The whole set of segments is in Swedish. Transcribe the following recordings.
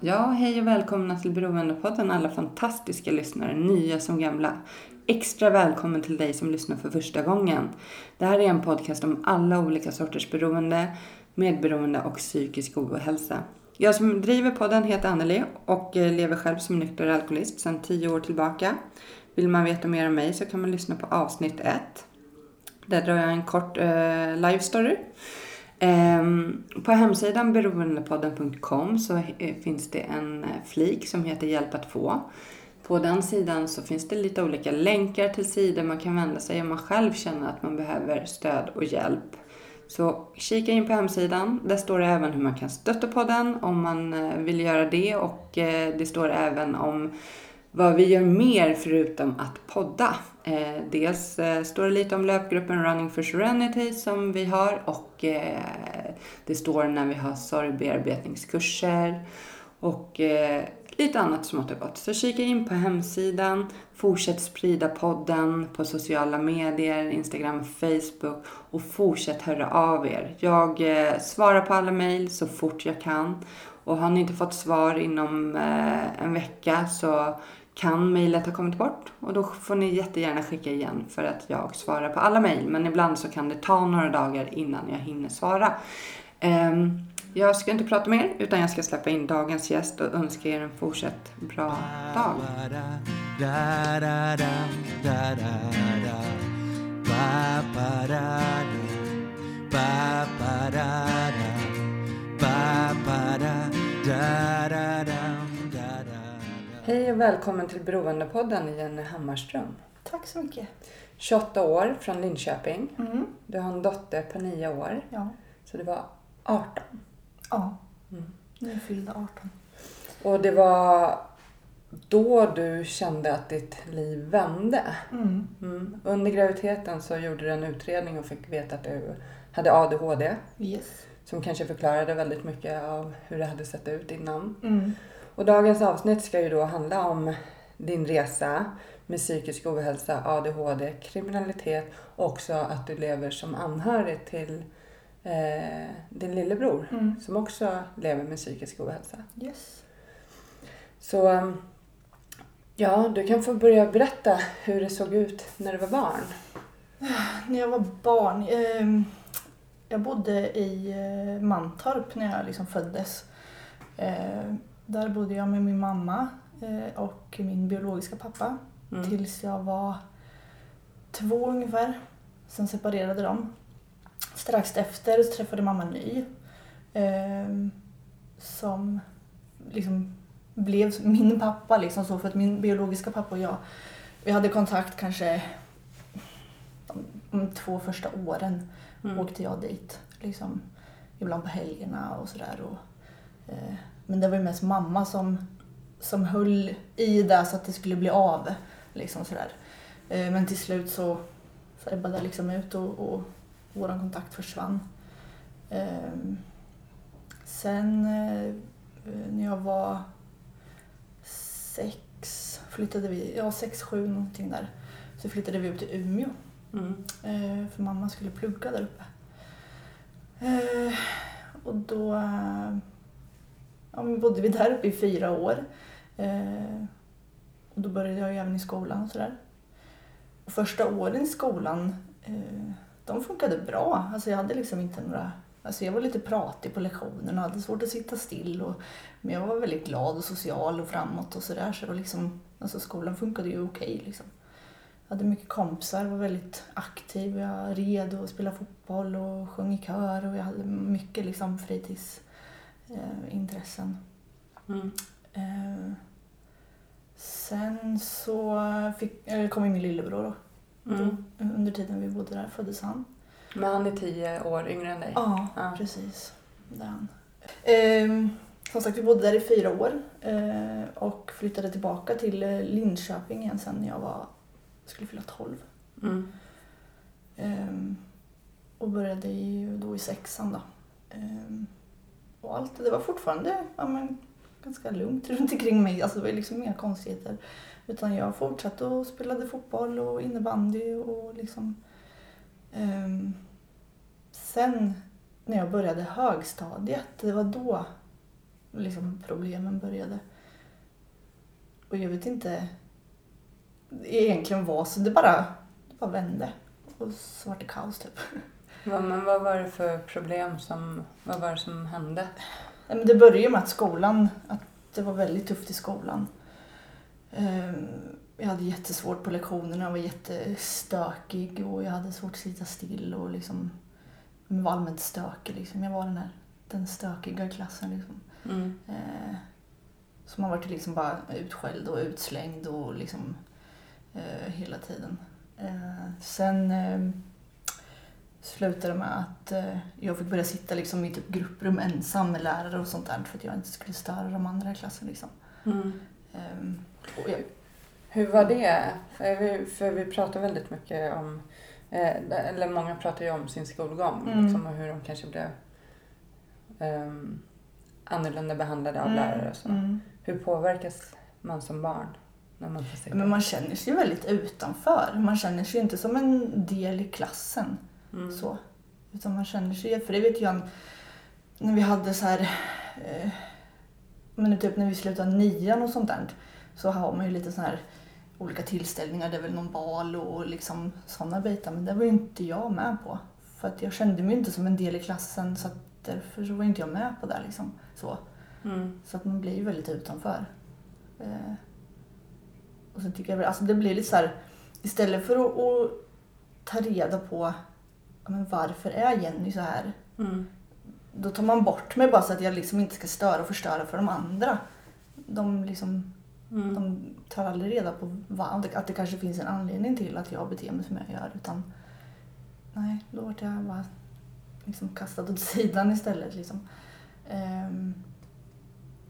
Ja, hej och välkomna till Beroendepodden alla fantastiska lyssnare, nya som gamla. Extra välkommen till dig som lyssnar för första gången. Det här är en podcast om alla olika sorters beroende, medberoende och psykisk ohälsa. Jag som driver podden heter Anneli och eh, lever själv som nykter alkoholist sedan tio år tillbaka. Vill man veta mer om mig så kan man lyssna på avsnitt ett. Där drar jag en kort eh, live story. Ehm, på hemsidan beroendepodden.com så eh, finns det en eh, flik som heter Hjälp att få. På den sidan så finns det lite olika länkar till sidor man kan vända sig om man själv känner att man behöver stöd och hjälp. Så kika in på hemsidan. Där står det även hur man kan stötta podden om man eh, vill göra det och det står även om vad vi gör mer förutom att podda. Eh, dels eh, står det lite om löpgruppen Running for Serenity som vi har och eh, det står när vi har sorgbearbetningskurser och eh, lite annat smått och gott. Så kika in på hemsidan, fortsätt sprida podden på sociala medier, Instagram, Facebook och fortsätt höra av er. Jag eh, svarar på alla mejl så fort jag kan och har ni inte fått svar inom eh, en vecka så kan mejlet ha kommit bort och då får ni jättegärna skicka igen för att jag svarar på alla mejl. Men ibland så kan det ta några dagar innan jag hinner svara. Ehm, jag ska inte prata mer utan jag ska släppa in dagens gäst och önska er en fortsatt bra dag. Hej och välkommen till Beroendepodden Jenny Hammarström. Tack så mycket. 28 år från Linköping. Mm. Du har en dotter på 9 år. Ja. Så det var 18. ja. Mm. Nu fyllde 18. Och det var då du kände att ditt liv vände. Mm. Mm. Under graviditeten så gjorde du en utredning och fick veta att du hade ADHD. Yes. Som kanske förklarade väldigt mycket av hur det hade sett ut innan. Mm. Och dagens avsnitt ska ju då handla om din resa med psykisk ohälsa, ADHD, kriminalitet och också att du lever som anhörig till eh, din lillebror Mm. som också lever med psykisk ohälsa. Yes. Så ja, du kan få börja berätta hur det såg ut när du var barn. När jag var barn. ehm, jag bodde i eh, Mantorp när jag liksom föddes. Eh, där bodde jag med min mamma eh, och min biologiska pappa Mm. tills jag var två ungefär. Sen separerade de. Strax efter så träffade mamma en ny. ehm, som liksom blev min pappa. Liksom så, för att min biologiska pappa och jag vi hade kontakt kanske de, de två första åren. Mm. Åkte jag dit. Liksom, ibland på helgerna och sådär. Och, eh, men det var ju mest mamma som, som höll i det så att det skulle bli av. Liksom sådär. Eh, men till slut så, så ebbade det liksom ut och, och vår kontakt försvann. Eh, sen eh, när jag var sex flyttade vi, ja sex, sju någonting där. Så flyttade vi upp till Umeå. Mm. Eh, för mamma skulle plugga där uppe. Och då ja, men bodde vi där uppe i fyra år. Eh, och då började jag ju även i skolan och sådär. Och första åren i skolan, eh, de funkade bra. Alltså jag hade liksom inte några... Alltså jag var lite pratig på lektionerna och hade svårt att sitta still. Och, men jag var väldigt glad och social och framåt och sådär. Så liksom, alltså skolan funkade ju okej liksom. Jag hade mycket kompisar, var väldigt aktiv. Jag red och spelade fotboll och sjöng i kör och jag hade mycket liksom fritidsintressen. Mm. Eh, sen så fick, eller kom ju min lillebror då. Mm. Då, under tiden vi bodde där föddes han. Men han är tio år yngre än dig? Ja, Ja. precis. Det är han. Ehm, som sagt, vi bodde där i fyra år eh, och flyttade tillbaka till eh, Linköping igen sen när jag var, skulle fylla 12. Mm. Ehm, och började i, då i sexan då. Ehm, och allt det var fortfarande ja, men, ganska lugnt runt omkring mig. Alltså, det var liksom inga konstigheter. Utan jag fortsatte och spelade fotboll och innebandy och liksom... Um, sen när jag började högstadiet, det var då liksom problemen började. Och jag vet inte egentligen vad, så det bara, det bara vände. Och så var det kaos typ. Vad- Men vad var det för problem som, vad var det som hände? Det började med att skolan, att det var väldigt tufft i skolan. Ehm, Jag hade jättesvårt på lektionerna, jag var jättestökig och jag hade svårt att sitta still och liksom jag var allmänt stökig. Liksom. Jag var den här den stökiga i klassen. Liksom. Mm. Eh, Så man var liksom bara utskälld och utslängd och liksom eh, hela tiden. Eh, sen eh, slutade med att eh, jag fick börja sitta liksom i typ grupprum ensam med lärare och sånt där för att jag inte skulle störa de andra i klassen. Liksom. Mm. Och jag, Hur var det? För vi, för vi pratar väldigt mycket om, eh, eller många pratar ju om sin skolgång Mm. liksom, och hur de kanske blev um, annorlunda behandlade av Mm, lärare och så. mm. Hur påverkas man som barn när man? Men man känner sig väldigt utanför. Man känner sig inte som en del i klassen. Mm. Så. Utan man känner sig, för det vet jag när vi hade så här, eh, men typ när vi slutade nian och sånt där, så har man ju lite så här olika tillställningar, det är väl någon bal och liksom sådana bitar, men det var ju inte jag med på. För att jag kände mig inte som en del i klassen så därför så var inte jag med på det liksom. Så, Mm. så att man blir ju väldigt utanför. Eh, och så tycker jag alltså det blir lite så här, istället för att, att ta reda på men varför är Jenny så här? Mm. Då tar man bort mig bara så att jag liksom inte ska störa och förstöra för de andra. De, liksom, Mm. de tar aldrig reda på vad, att det kanske finns en anledning till att jag beter mig som jag gör. Utan, nej, då vart jag bara liksom kastad åt sidan istället. Liksom. Ehm,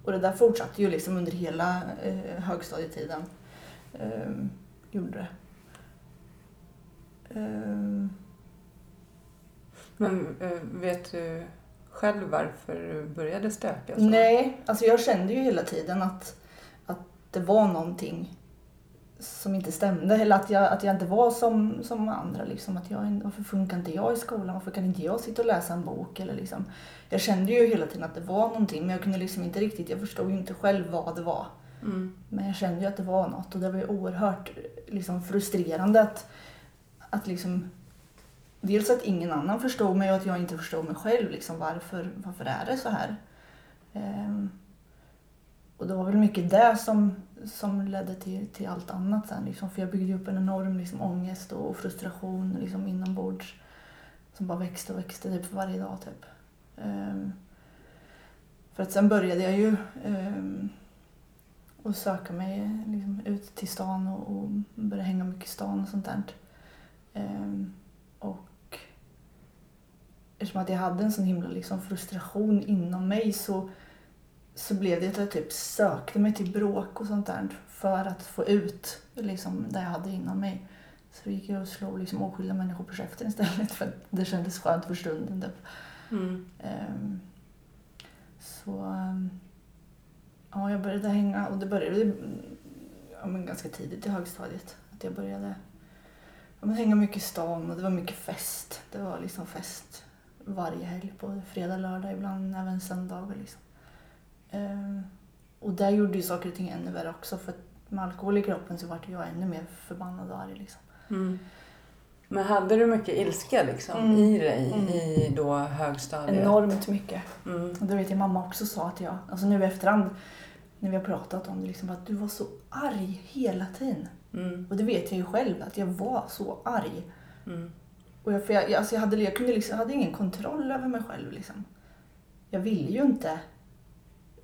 och det där fortsatte ju liksom under hela eh, högstadietiden. Ehm, gjorde det. Ehm, Men eh, vet du själv varför du började stöka? och så? Nej, alltså jag kände ju hela tiden att, att det var någonting som inte stämde. Eller att jag, att jag inte var som, som andra. Liksom. Att jag, varför funkar inte jag i skolan? Varför kan inte jag sitta och läsa en bok? Eller liksom. Jag kände ju hela tiden att det var någonting men jag kunde liksom inte riktigt, jag förstod ju inte själv vad det var. Mm. Men jag kände ju att det var något och det var ju oerhört liksom, frustrerande att, att liksom Dels att ingen annan förstod mig och att jag inte förstod mig själv. Liksom, varför, varför är det så här? Ehm, och det var väl mycket det som, som ledde till, till allt annat sen. Liksom, för jag byggde upp en enorm liksom, ångest och frustration liksom, inombords. Som bara växte och växte typ, för varje dag. Typ. Ehm, för att sen började jag ju ehm, och söka mig liksom, ut till stan och, och börja hänga mycket i stan och sånt där. Ehm, Eftersom att jag hade en sån himla liksom, frustration inom mig så, så blev det att jag typ sökte mig till bråk och sånt där för att få ut liksom, det jag hade inom mig. Så gick jag och slog liksom, oskyldiga människor på käften istället för att det kändes skönt för stunden. Typ. Mm. Ehm, så ehm, ja, jag började hänga och det började ja, men ganska tidigt i högstadiet. Att jag började ja, men hänga mycket i stan och det var mycket fest. Det var liksom fest varje helg på fredag, lördag, ibland även söndagar. Liksom. Ehm, och där gjorde ju saker och ting ännu värre också för med alkohol i kroppen så vart jag ännu mer förbannad och arg. Liksom. Mm. Men hade du mycket ilska liksom, Mm. i dig Mm. i då högstadiet? Enormt mycket. Mm. Och det vet jag mamma också sa att jag, alltså nu i efterhand när vi har pratat om det, liksom, att du var så arg hela tiden. Mm. Och det vet jag ju själv, att jag var så arg. Och jag, för jag, alltså jag, hade, jag kunde liksom, jag hade ingen kontroll över mig själv. Liksom. Jag ville ju inte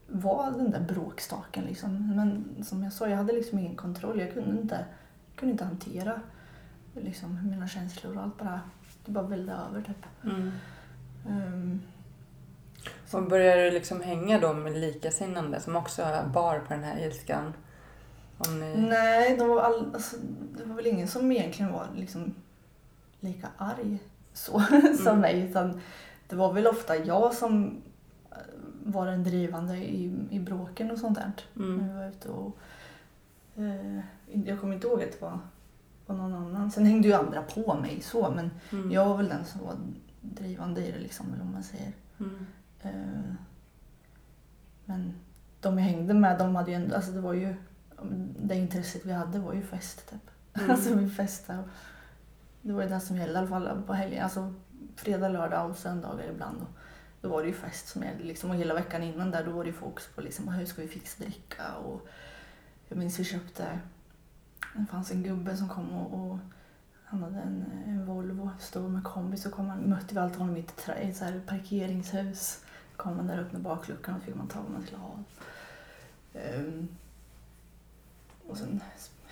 vara den där bråkstaken. Liksom. Men som jag sa, jag hade liksom ingen kontroll. Jag kunde inte, jag kunde inte hantera liksom mina känslor och allt bara, det bara vällde över typ. Mm. Ehm, Och började du liksom hänga då med likasinnande som också bar på den här ilskan? Ni... nej, de var all, alltså, det var väl ingen som egentligen var liksom lika arg så som Mm. mig utan det var väl ofta jag som eh, var den drivande i, i bråken och sånt där. När Mm. vi var ute och... Eh, jag kommer inte ihåg att det var, var någon annan. Sen hängde ju andra på mig så men Mm. jag var väl den som var drivande i det liksom, eller vad man säger. Mm. Eh, men de jag hängde med, de hade ju ändå, alltså det var ju, det intresset vi hade var ju fest typ. Mm. Alltså vi festade. och det var ju det som gällde i alla fall på helgen. Alltså fredag, lördag och söndagar ibland. Och då var det ju fest som gällde liksom. Och hela veckan innan där då var det ju fokus på liksom, hur ska vi fixa dricka och jag minns vi köpte, det fanns en gubbe som kom och, och han hade en, en Volvo stor med kombi så kom han, mötte vi alltid honom i ett, i ett så här parkeringshus. Kom man där upp med bakluckan och fick man ta vad man skulle ha. Um, och sen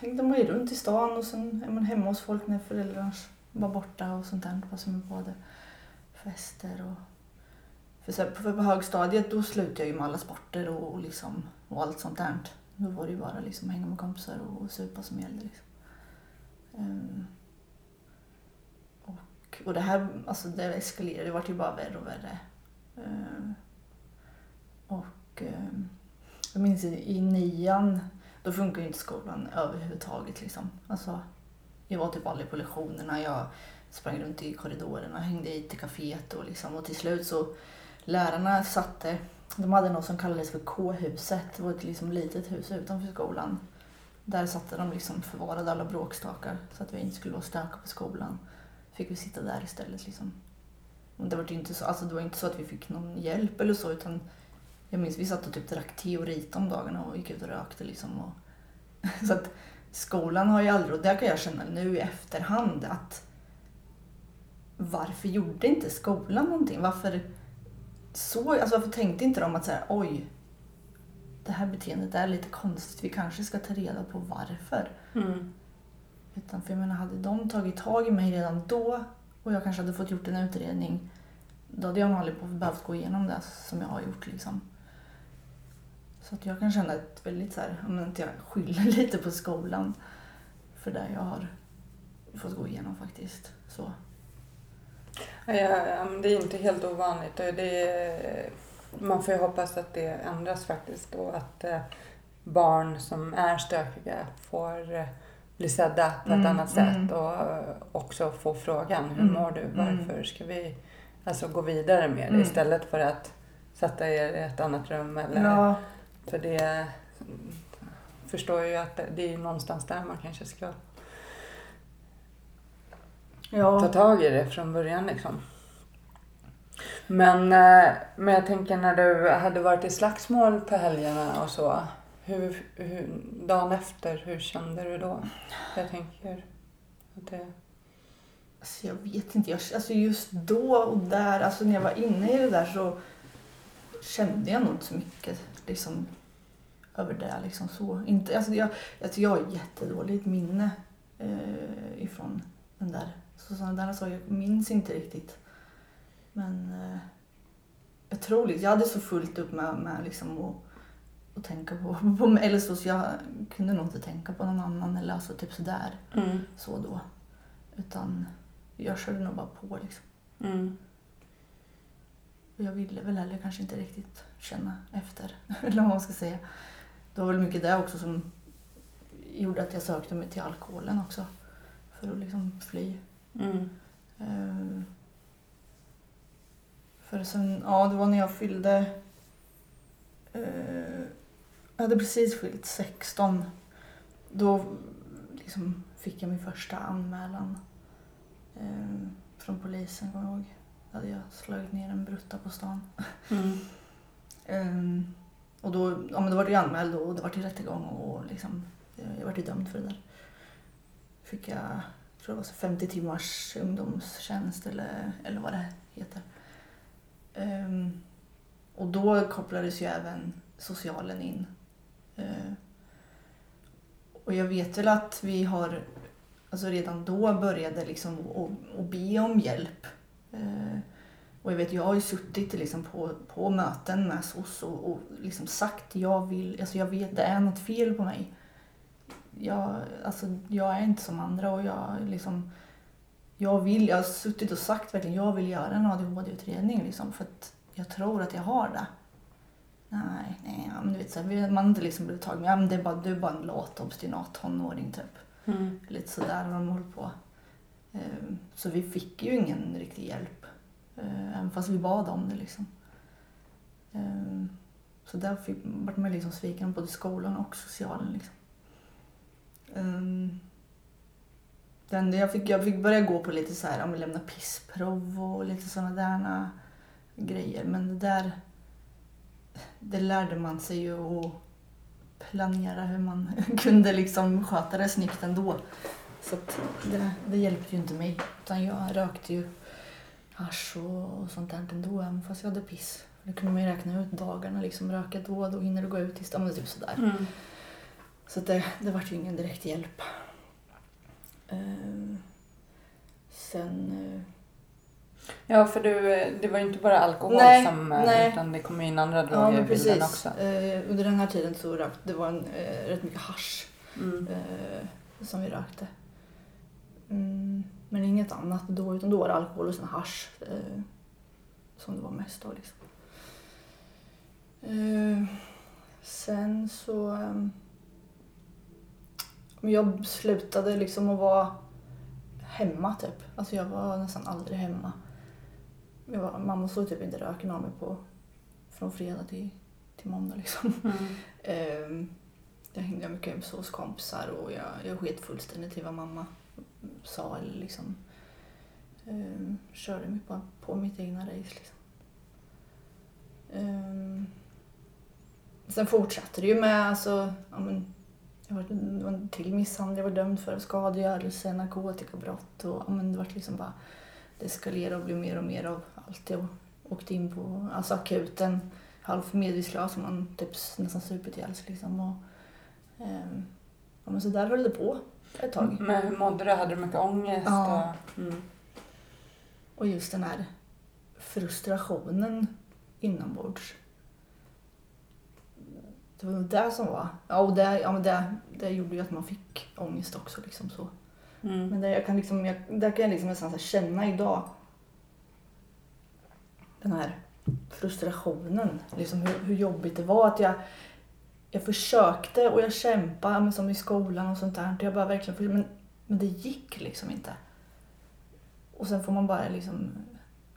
hängde man ju runt i stan och sen är man hemma hos folk när föräldrarna var borta och sånt där. Alltså med både fester och... För, så här, för på högstadiet då slutade jag ju med alla sporter och, och, liksom, och allt sånt där. Då var det ju bara liksom hänga med kompisar och, och supa som gällde. Liksom. Um, och, och det här alltså det eskalerade, det vart ju bara värre och värre. Um, och um, jag minns i, i nian, då funkar ju inte skolan överhuvudtaget. Liksom. Alltså, jag var typ aldrig på lektionerna, jag sprang runt i korridorerna, hängde i till kaféet och, liksom, och till slut så lärarna satte, de hade något som kallades för K-huset, det var ett liksom litet hus utanför skolan. Där satte de liksom förvarade alla bråkstakar så att vi inte skulle vara stöka på skolan. Fick vi sitta där istället liksom. Och det var inte så, alltså det var inte så att vi fick någon hjälp eller så utan jag minns vi satt och typ drack te och rit om dagarna och gick ut och rökte liksom. Och, så att skolan har ju aldrig, och det kan jag känna nu i efterhand att varför gjorde inte skolan någonting? Varför, så, alltså varför tänkte inte de att så här, oj, det här beteendet är lite konstigt, vi kanske ska ta reda på varför. Mm. Utan för jag menar, hade de tagit tag i mig redan då och jag kanske hade fått gjort en utredning, då hade jag nog aldrig behövt gå igenom det som jag har gjort. Liksom. Så att jag kan känna ett väldigt så här, om inte jag skyller lite på skolan för det jag har fått gå igenom faktiskt. Så. Ja, det är inte helt ovanligt. Det är, man får ju hoppas att det ändras faktiskt och att eh, barn som är stökiga får eh, bli sedda på ett Mm, annat sätt mm. och eh, också få frågan hur Mm, mår du? mm. Varför ska vi alltså, gå vidare med det Mm. istället för att sätta er i ett annat rum eller Ja, för det förstår jag ju att det- är någonstans där man kanske ska ta ja. tag i det från början liksom. Men, eh, men jag tänker när du hade varit i slagsmål på helgerna och så. Hur, hur, dagen efter, hur kände du då? Jag tänker att det... Alltså jag vet inte, jag, alltså just då och där, alltså när jag var inne i det där så kände jag nog inte så mycket liksom, över det. Liksom så. Inte, alltså jag, alltså jag har jättedåligt minne eh, ifrån den där. Så sådana där saker, jag minns inte riktigt. Men eh, jag tror liksom, jag hade så fullt upp med, med liksom att, att tänka på, på mig. Eller så, så jag kunde nog inte tänka på någon annan eller alltså typ sådär. Mm. Så då. Utan jag körde nog bara på liksom. Mm. Och jag ville väl heller kanske inte riktigt känna efter. Eller vad man ska säga. Det var väl mycket det också som gjorde att jag sökte mig till alkoholen också. För att liksom fly. Mm. Eh, För sen, ja det var när jag fyllde... eh, Jag hade precis fyllt 16. Då liksom fick jag min första anmälan eh, från polisen, kommer jag ihåg. Då hade jag slagit ner en brutta på stan. Mm. Um, och då, ja men då var det ju anmäld och det var till rättegång och liksom, jag, var ju dömd för det där. Fick jag, jag tror det var så 50 timmars ungdomstjänst eller, eller vad det heter. Um, och då kopplades ju även socialen in. Uh, och jag vet väl att vi har alltså redan då började liksom att, be om hjälp. Uh, och jag vet, jag har ju suttit liksom på, på möten med SOS och, och liksom sagt jag vill, alltså jag vet det är något fel på mig. Jag, alltså, jag är inte som andra och jag liksom jag vill, jag har suttit och sagt verkligen jag vill göra en ADHD-utredning liksom för att jag tror att jag har det. Nej, nej, ja, men du vet så här, man har inte liksom blivit tagen, ja men det är bara, du är bara en lat obstinat tonåring typ. Mm. Lite sådär har de hållit på. Ehm, Så vi fick ju ingen riktig hjälp. Eh, även fast vi bad om det liksom. Ehm, så där fick, vart man liksom sviken både i skolan och socialen liksom. Ehm, Den, jag fick, jag fick börja gå på lite så här, om lämna pissprov och lite sådana där grejer. Men det där, det lärde man sig ju att planera hur man kunde liksom sköta det snyggt ändå. Så det, det hjälpte ju inte mig. Utan jag rökte ju hasch och, och sånt där ändå, även fast jag hade piss. Då kunde man ju räkna ut dagarna, liksom röka då, då hinner du gå ut tills, ja men typ sådär. Mm. Så det, det var ju ingen direkt hjälp. Ehm, sen... eh, Ja, för du, det var ju inte bara alkohol Nej, som, eh, nej. utan det kom ju in andra Ja, droger men i bilden också. Eh, under den här tiden så rökte det var en, eh, rätt mycket hasch Mm. som vi rökte. Mm, men inget annat då, utan då var det alkohol och sen hasch eh, som det var mest av. Liksom. Eh, sen så... Eh, jag slutade liksom att vara hemma typ. Alltså jag var nästan aldrig hemma. Var, mamma såg typ inte röken av mig på, från fredag till, till måndag liksom. Mm. Ehm, jag hängde mycket hos kompisar och jag, jag sket fullständigt i vad mamma sa eller liksom ehm, körde mig på, på mitt egna race liksom. Ehm, sen fortsatte det ju med alltså, ja, men, jag var, det var en till misshandel, jag var dömd för skadegörelse, narkotikabrott och ja, men det var liksom bara det eskalerade och blev mer och mer av allt. Jag åkte in på alltså akuten halvt medvetslös och man typ nästan supit ihjäl sig liksom. Och, ehm, ja, men så där höll det på ett tag. Men hur mådde du? Hade du mycket ångest? Ja. Och, mm. Och just den här frustrationen inombords. Det var nog det som var... Ja, och det, ja, men det, det gjorde ju att man fick ångest också. Liksom så. Mm. Men det, jag kan liksom, jag, där kan jag liksom nästan känna idag den här frustrationen. Liksom hur, hur jobbigt det var att jag, jag försökte och jag kämpade men som i skolan och sånt där. Jag bara verkligen, för- men, men det gick liksom inte. Och sen får man bara liksom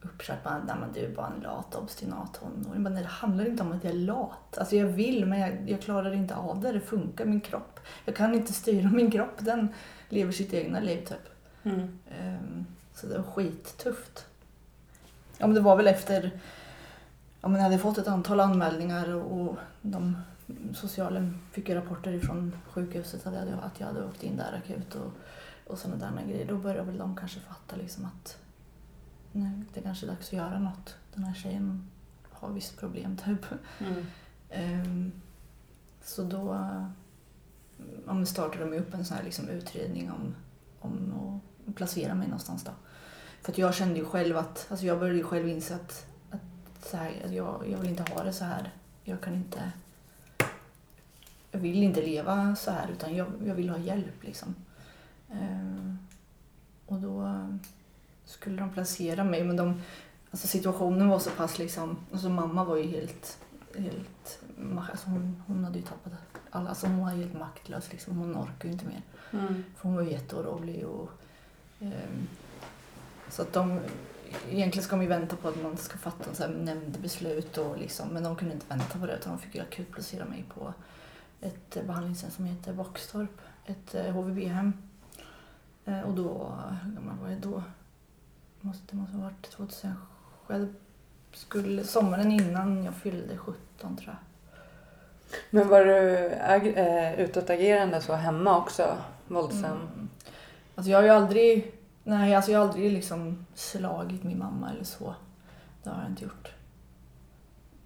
uppkört bara, nej men du är bara en lat obstinat tonåring. Men det handlar inte om att jag är lat. Alltså jag vill men jag, jag klarar inte av det. Det funkar, min kropp. Jag kan inte styra min kropp. Den lever sitt egna liv typ. Mm. Ehm, Så det var skittufft. Ja, men det var väl efter... Ja, men jag hade fått ett antal anmälningar och de socialen fick ju rapporter ifrån sjukhuset att jag hade, att jag hade åkt in där akut och, och sådana där grejer. Då började väl de kanske fatta liksom att nej, det kanske är dags att göra något. Den här tjejen har visst problem typ. Mm. Ehm, Så då ja, startade de upp en sån här liksom utredning om, om att placera mig någonstans. Då. För att jag kände ju själv att, alltså jag började ju själv inse att, att, så här, att jag, jag vill inte ha det så här. Jag kan inte, jag vill inte leva så här utan jag, jag vill ha hjälp liksom. Ehm, och då skulle de placera mig men de, alltså situationen var så pass liksom, alltså mamma var ju helt helt... Alltså hon, hon hade ju tappat alla, alltså hon var helt maktlös liksom. Hon orkade ju inte mer. Mm. För hon var ju jätteorolig och... ehm, så att de... Egentligen ska man ju vänta på att man ska fatta sån här nämndbeslut och liksom, men de kunde inte vänta på det utan de fick ju akutplacera mig på ett eh, behandlingshem som heter Boxtorp, ett eh, HVB-hem. Eh, och då, hur gammal var jag då? Måste, det måste ha varit 2007. Jag skulle, sommaren innan jag fyllde 17 tror jag. Men var du ag- äh, utåtagerande så hemma också? Våldsam? Mm. Alltså jag har ju aldrig, nej alltså jag har aldrig liksom slagit min mamma eller så. Det har jag inte gjort.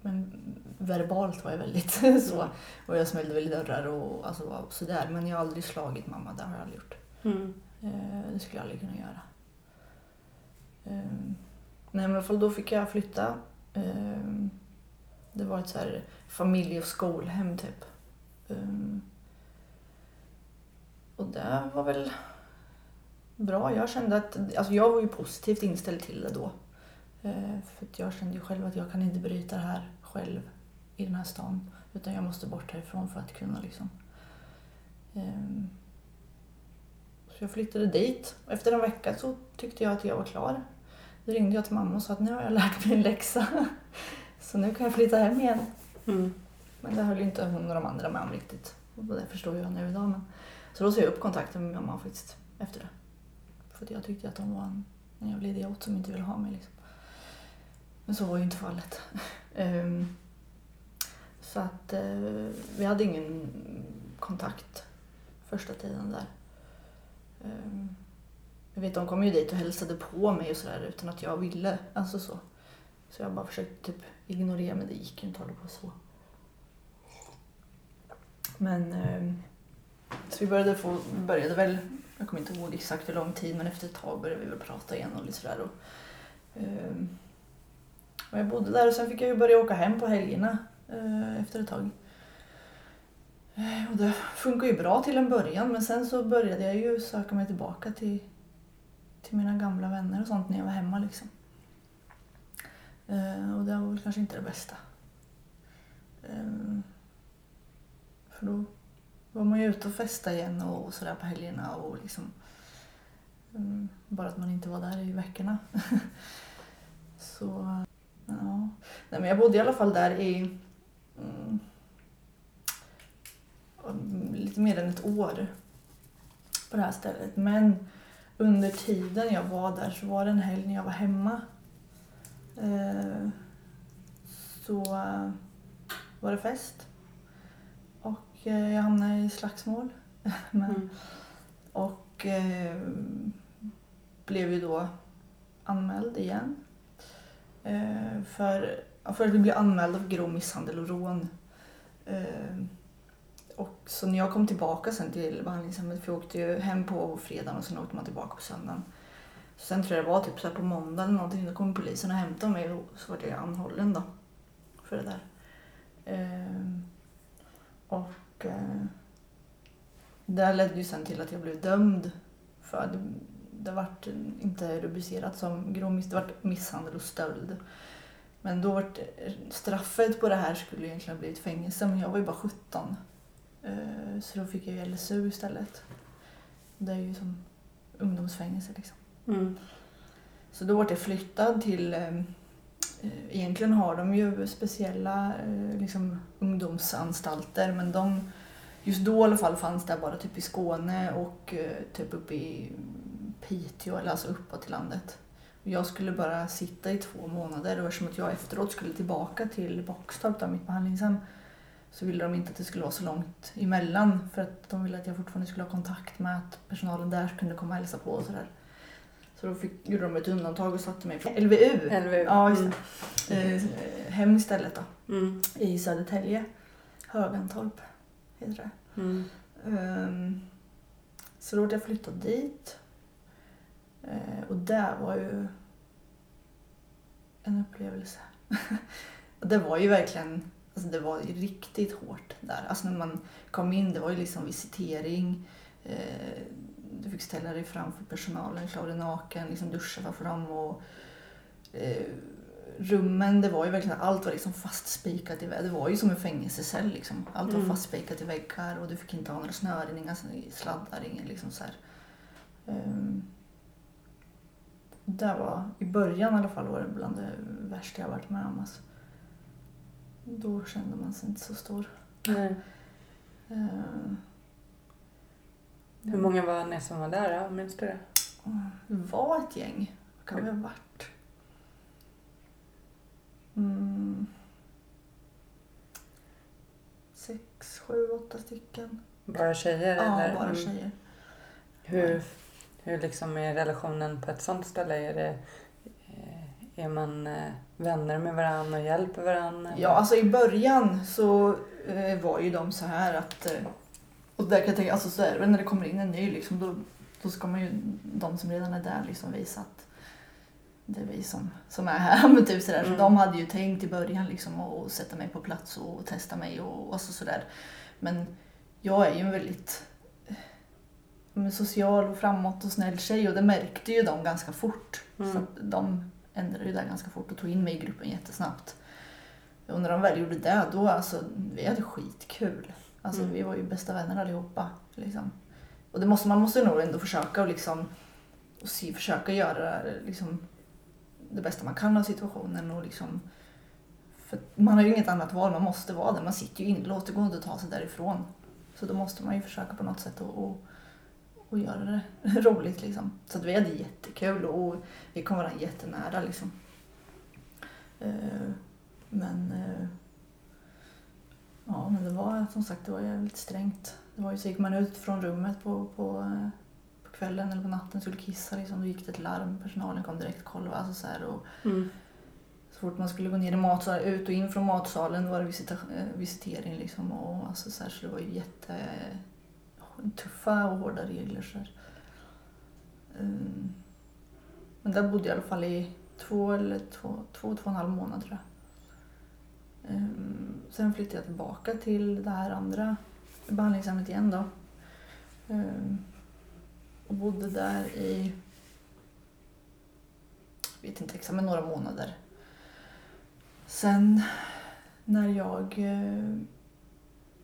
Men verbalt var jag väldigt så. Och jag smällde väl i dörrar och alltså, var sådär. Men jag har aldrig slagit mamma, det har jag aldrig gjort. Mm. Eh, det skulle jag aldrig kunna göra. Eh, nej men i alla fall då fick jag flytta. Eh, det var ett så här familje och skolhem typ. Och det var väl bra. Jag kände att, alltså jag var ju positivt inställd till det då. För jag kände ju själv att jag kan inte bryta det här själv i den här stan. Utan jag måste bort härifrån för att kunna liksom. Ehm, Så jag flyttade dit. Och efter en vecka så tyckte jag att jag var klar. Då ringde jag till mamma och sa att nu har jag lärt mig en läxa. Så nu kan jag flytta hem igen. Mm. Men det höll ju inte hon och de andra med om riktigt. Och det förstår jag nu idag. Men... Så då sa jag upp kontakten med mamma faktiskt efter det. För jag tyckte att hon var en, en jävla idiot som inte ville ha mig. Liksom. Men så var ju inte fallet. Ehm, så att eh, vi hade ingen kontakt första tiden där. Eh, jag vet, de kom ju dit och hälsade på mig och sådär utan att jag ville. Alltså så. Så jag bara försökte typ ignorera men det gick ju inte att hålla på så. Men eh, så vi började få, började väl, jag kommer inte ihåg exakt hur lång tid men efter ett tag började vi väl prata igen och lite sådär. Och, ehm, och jag bodde där och sen fick jag ju börja åka hem på helgerna Eh, efter ett tag. Eh, och det funkar ju bra till en början men sen så började jag ju söka mig tillbaka till, till mina gamla vänner och sånt när jag var hemma liksom. Eh, Och det var väl kanske inte det bästa. Eh, För då var man ju ute och festade igen och, och sådär på helgerna och liksom eh, bara att man inte var där i veckorna. så ja. Nej, men jag bodde i alla fall där i lite mer än ett år på det här stället. Men under tiden jag var där så var det en helg när jag var hemma. Eh, så var det fest. Och eh, jag hamnade i slagsmål. Mm. och eh, blev ju då anmäld igen. För, för att vi blev anmälda för grov misshandel och rån. Eh, och så när jag kom tillbaka sen till behandlingshemmet, för jag åkte ju hem på fredagen och sen åkte man tillbaka på söndagen. Så sen tror jag det var typ så här på måndagen eller någonting, då kom polisen och hämtade mig och så var jag anhållen då. För det där. Ehm, och eh, det ledde ju sen till att jag blev dömd för det, det vart inte rubricerat som grov misshandel, det vart misshandel och stöld. Men då vart straffet på det här skulle egentligen ha blivit fängelse men jag var ju bara 17. Eh, Så då fick jag ju LSU istället. Det är ju som ungdomsfängelse liksom. Mm. Så då vart jag flyttad till, eh, eh, egentligen har de ju speciella eh, liksom, ungdomsanstalter men de, just då i alla fall fanns det bara typ i Skåne och typ uppe i Piteå, eller alltså uppåt i landet. Jag skulle bara sitta i två månader och eftersom att jag efteråt skulle tillbaka till Boxtorp, där mitt behandlingshem, så ville de inte att det skulle vara så långt emellan för att de ville att jag fortfarande skulle ha kontakt med att personalen där kunde komma och hälsa på och sådär. Så då fick, gjorde de ett undantag och satte mig på LVU. LVU. Ja, just Mm. Eh, hem istället då, Mm. i Södertälje. Högantorp heter det. Mm. Ehm, så då vart jag flyttad dit. Eh, och det var ju en upplevelse. det var ju verkligen, alltså det var riktigt hårt där. Alltså när man kom in, det var ju liksom visitering. Eh, du fick ställa dig framför personalen, klä dig naken, liksom duscha framför dem. Och, eh, rummen, det var ju verkligen, allt var liksom fastspikat i väggar. Det var ju som en fängelsecell liksom. Allt var Mm. fastspikat i väggar och du fick inte ha några snören, inga sladdar, ingen liksom så här. Det var, i början i alla fall var det bland det värsta jag varit med om. Alltså. Då kände man sig inte så stor. Nej. Ehm, Hur många var ni som var där då? Minns du det? Det var ett gäng. Vad kan vi ha varit? Mm. Sex, sju, åtta stycken. Bara tjejer? Ja, eller? bara Mm. tjejer. Hur, hur liksom är relationen på ett sånt ställe? Är, det, eh, är man eh, vänner med varandra och hjälper varandra? Ja, alltså i början så eh, var ju de så här att... Och där kan jag tänka, alltså så är det när det kommer in en ny liksom, då då ska man ju, de som redan är där, liksom visa att det är vi som, som är här. Men typ sådär. Mm. Så de hade ju tänkt i början liksom att sätta mig på plats och testa mig och, och så, sådär. Men jag är ju en väldigt men social och framåt och snäll tjej och det märkte ju de ganska fort. Mm. Så att de ändrade ju det ganska fort och tog in mig i gruppen jättesnabbt. Och när de väl gjorde det, då alltså, vi hade skitkul. Alltså, Mm. Vi var ju bästa vänner allihopa. Liksom. Och det måste, man måste nog ändå försöka och liksom, och se, försöka göra liksom, det bästa man kan av situationen. Och liksom, för man har ju inget annat val, man måste vara där. Man sitter ju inlåst, det går inte att ta sig därifrån. Så då måste man ju försöka på något sätt och, och, göra det roligt. Liksom. Så att vi hade jättekul och vi kom varandra jättenära. Liksom. Eh, men, eh, ja, men det var som sagt det var jävligt strängt. Det var ju så gick man ut från rummet på, på, eh, på kvällen eller på natten skulle kissa. Liksom, då gick det ett larm, personalen kom direkt och kollade. Alltså, så här, och, Mm. så fort man skulle gå ner i matsalen, ut och in från matsalen var det visita, visitering. Liksom, och, alltså, så, här, så det var ju jätte tuffa och hårda regler. Så ehm, Men där bodde jag i alla fall i två eller två, två, två och en halv månad tror jag. Ehm, sen flyttade jag tillbaka till det här andra behandlingshemmet igen då. Ehm, och bodde där i, jag vet inte exakt, men några månader. Sen när jag, eh,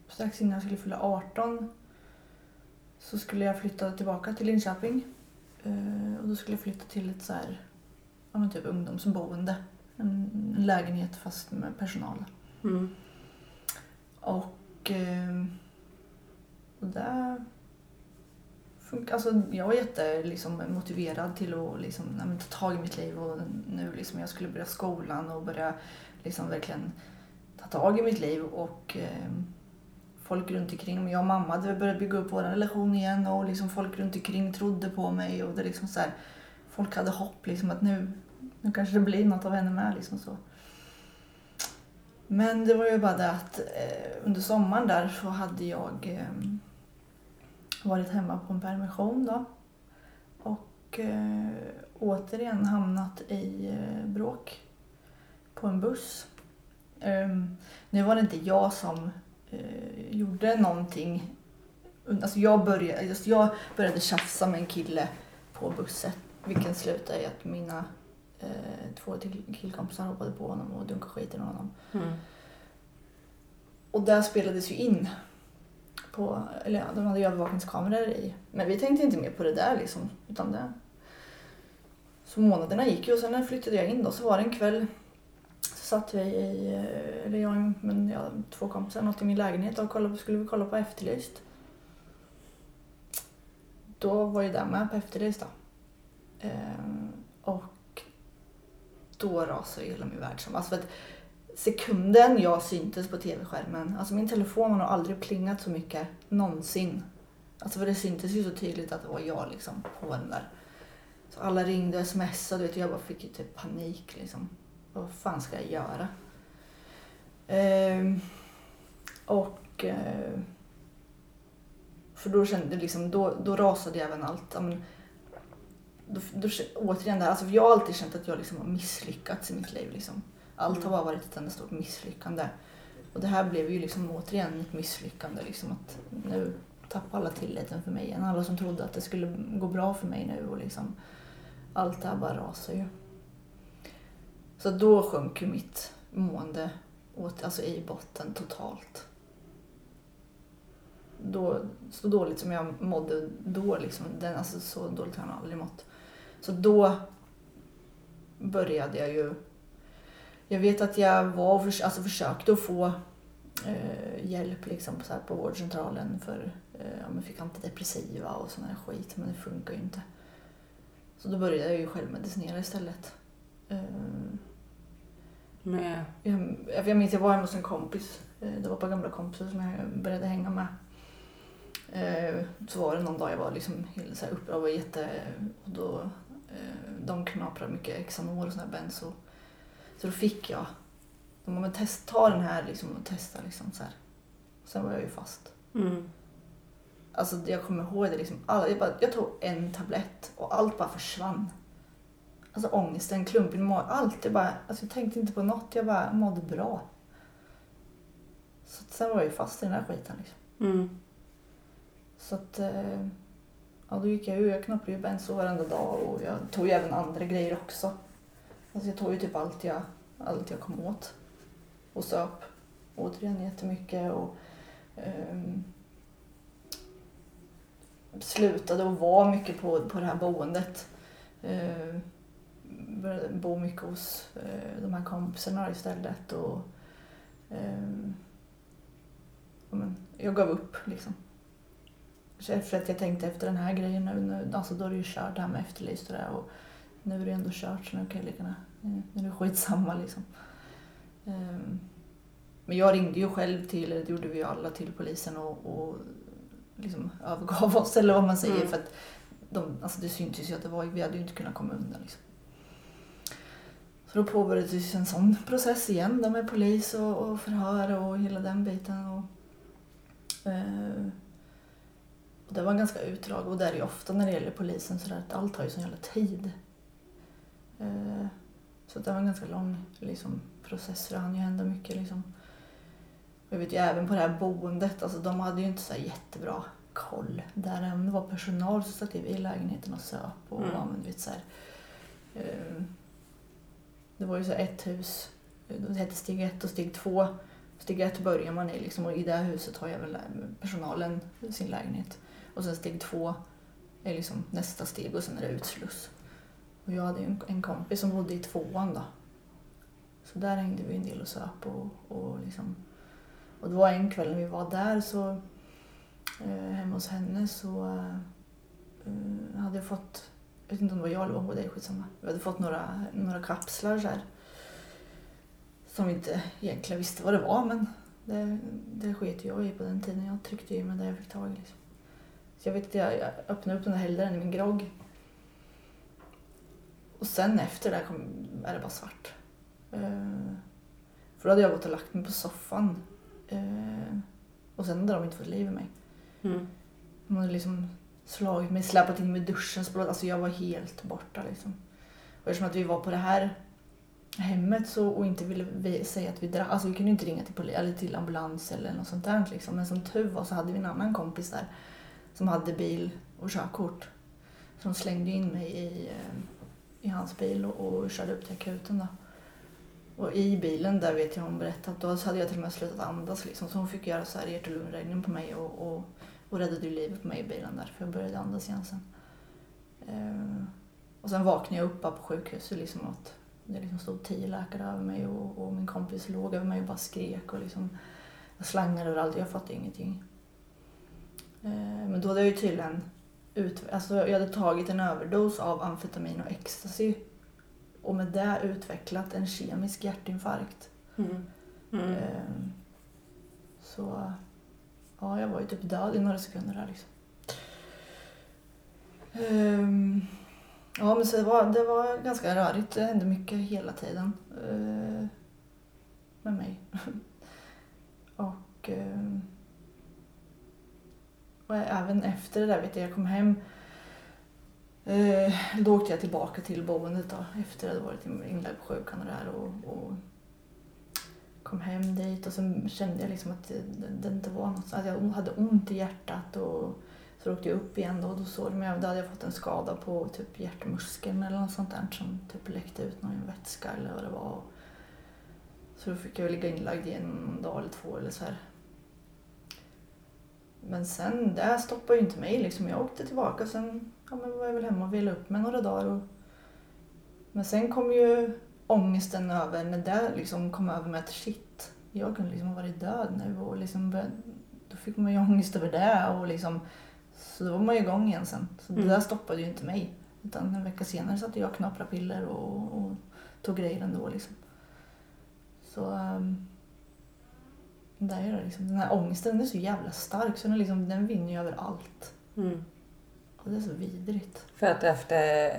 strax innan jag skulle fylla 18 så skulle jag flytta tillbaka till Linköping. Eh, och då skulle jag flytta till ett så här, ja men typ ungdomsboende. En, en lägenhet fast med personal. Mm. Och, eh, och där funkar, alltså jag var jätte liksom, motiverad till att liksom, men, ta tag i mitt liv och nu liksom jag skulle börja skolan och börja liksom verkligen ta tag i mitt liv och eh, folk runt omkring mig, jag och mamma hade börjat bygga upp vår relation igen och liksom folk runt omkring trodde på mig och det liksom så här, folk hade hopp liksom att nu, nu kanske det blir något av henne med liksom så. Men det var ju bara det att eh, under sommaren där så hade jag eh, varit hemma på en permission då. Och eh, återigen hamnat i eh, bråk på en buss. Um, nu var det inte jag som eh, gjorde någonting. Alltså jag, började, alltså jag började tjafsa med en kille på bussen. Vilket slutade i att mina eh, två till killkompisar hoppade på honom och dunkade skiten ur honom. Mm. Och där spelades ju in. På, eller ja, de hade ju övervakningskameror i. Men vi tänkte inte mer på det där liksom. Utan det. Så månaderna gick ju och sen när flyttade jag in då så var det en kväll. Satt vi i, eh, eller jag men jag, två kompisar, något i min lägenhet och kollade, skulle vi kolla på Efterlyst. Då var ju där med på Efterlyst då. Ehm, och då rasade ju hela min värld som. Alltså för att sekunden jag syntes på tv-skärmen, alltså min telefon har nog aldrig plingat så mycket någonsin. Alltså för det syntes ju så tydligt att det var jag liksom på den där. Så alla ringde och smsade och jag bara fick ju typ panik liksom. Vad fan ska jag göra? Ehm, och eh, för då kände liksom, då, då rasade även allt. Ja, men, då, då, återigen där, alltså jag har alltid känt att jag liksom har misslyckats i mitt liv. Liksom. Allt har bara varit ett enda stort misslyckande. Och det här blev ju liksom återigen ett misslyckande. Liksom att nu tappar alla tilliten för mig igen. Alla som trodde att det skulle gå bra för mig nu. Och liksom, allt det här bara rasar ju. Så då sjönk ju mitt mående åt, alltså i botten totalt. Då, så dåligt som jag mådde då, liksom, den, alltså, så dåligt har jag aldrig mått. Så då började jag ju jag vet att jag var för, alltså försökte att få eh, hjälp liksom, så här, på vårdcentralen för eh, ja, men fick antidepressiva och sån här skit men det funkar ju inte. Så då började jag ju självmedicinera istället. Eh, Med, jag, jag minns jag var hemma hos en kompis. Eh, det var ett par gamla kompisar som jag började hänga med. Eh, så var det någon dag jag var liksom helt så här uppe och var jätte... Och då, de knaprade mycket Xanol och sån här benzo. Så då fick jag, de bara, men test, ta den här liksom och testa liksom så här. Sen var jag ju fast. mm. Alltså jag kommer ihåg det liksom. Alla, jag, bara, jag tog en tablett och allt bara försvann. Alltså ångesten, klumpen i magen, allt. Jag, bara, alltså jag tänkte inte på något, jag bara mådde bra. Så sen var jag ju fast i den här skiten liksom. Mm. Så att, eh, ja då gick jag ur. Jag knoppade ju benzo varenda dag och jag tog ju även andra grejer också. Alltså jag tog ju typ allt jag, allt jag kom åt. Och söp återigen jättemycket och ehm, slutade att vara mycket på, på det här boendet. Eh, började bo mycket hos eh, de här kompisarna istället. Och, ehm, men, jag gav upp liksom. Så efter att jag tänkte efter den här grejen nu, nu alltså då är det ju kört det här med efterlyst och det och nu är det ändå kört så nu kan jag lika gärna, eh, nu är det skitsamma liksom. Ehm, men jag ringde ju själv till, eller det gjorde vi alla, till polisen och, och liksom övergav oss eller vad man säger Mm. för att de, alltså det syntes ju att det var, vi hade ju inte kunnat komma undan liksom. Då påbörjades en sån process igen då med polis och, och förhör och hela den biten. Och, eh, och det var en ganska utdrag och det är ju ofta när det gäller polisen så där att allt tar ju sån jävla tid. Eh, så det var en ganska lång liksom, process, det hann ju hända mycket liksom. Jag vet ju även på det här boendet, alltså de hade ju inte så jättebra koll. Där även det var personal som satt i lägenheten och söp och Mm. ja, men, vet, så här, eh, det var ju så ett hus, det hette steg ett och steg två. Steg ett börjar man i liksom, och i det här huset har ju även personalen sin lägenhet. Och sen steg två är liksom nästa steg och sen är det utsluss. Och jag hade ju en, en kompis som bodde i tvåan då. Så där hängde vi en del och söp och, och liksom och det var en kväll när vi var där så eh, hemma hos henne så eh, hade jag fått, jag vet inte om det var jag eller om det var dig, skitsamma. Jag hade fått några, några kapslar så här. Som vi inte egentligen visste vad det var men det, det sket jag i på den tiden. Jag tryckte i mig det jag fick tag i. Liksom. Så jag vet att jag, jag öppnade upp den där hällde den i min grogg. Och sen efter det kom, är det bara svart. Eh, för då hade jag gått och lagt mig på soffan. Eh, och sen hade de inte fått liv i mig. Mm. Hade liksom slagit mig, släpat in mig i duschen. så- Alltså jag var helt borta liksom. Och eftersom att vi var på det här hemmet så, och inte ville vi säga att vi drack. Alltså vi kunde inte ringa till, poli- eller till ambulans eller något sånt där liksom. Men som tur var så hade vi en annan kompis där som hade bil och körkort. Så de slängde in mig i, eh, i hans bil och, och körde upp till akuten då. Och i bilen där vet jag hon berättade då hade jag till och med slutat andas liksom. Så hon fick göra så här hjärt och lungräddning på mig och, och, och räddade ju livet på mig i bilen där för jag började andas igen sen. Eh, och sen vaknade jag upp på sjukhuset liksom att det liksom stod tio läkare över mig och, och min kompis låg över mig och bara skrek och liksom jag slangade överallt. Jag fattade ingenting. Eh, men då hade jag ju tydligen ut, alltså jag hade tagit en överdos av amfetamin och ecstasy och med det utvecklat en kemisk hjärtinfarkt. Mm. Mm. Ehm, Så ja, jag var ju typ död i några sekunder där liksom. Um, Ja, men så det var, det var ganska rörigt. Det hände mycket hela tiden uh, med mig. och, um, och även efter det där, vet jag, jag kom hem Eh, då åkte jag tillbaka till boendet då, efter att jag hade varit inlagd på sjukan och det här och, och kom hem dit och sen kände jag liksom att det, det, inte var något, att jag hade ont i hjärtat och så åkte jag upp igen då och då såg de att då hade jag fått en skada på typ hjärtmuskeln eller något sånt där som typ läckte ut någon vätska eller vad det var. Så då fick jag ligga inlagd i en dag eller två eller så här. Men sen, det stoppade ju inte mig liksom. Jag åkte tillbaka och sen ja, men var jag väl hemma och vilade upp mig några dagar. Och... Men sen kom ju ångesten över när det liksom kom över mig att shit, jag kunde liksom ha varit död nu och liksom började... då fick man ju ångest över det och liksom så då var man ju igång igen sen. Så det Mm. där stoppade ju inte mig. Utan en vecka senare satt jag och knaprade piller och, och tog grejer ändå liksom. Så um, det är det liksom. Den här ångesten den är så jävla stark så den, liksom, den vinner ju över allt. Mm. Och det är så vidrigt. För att efter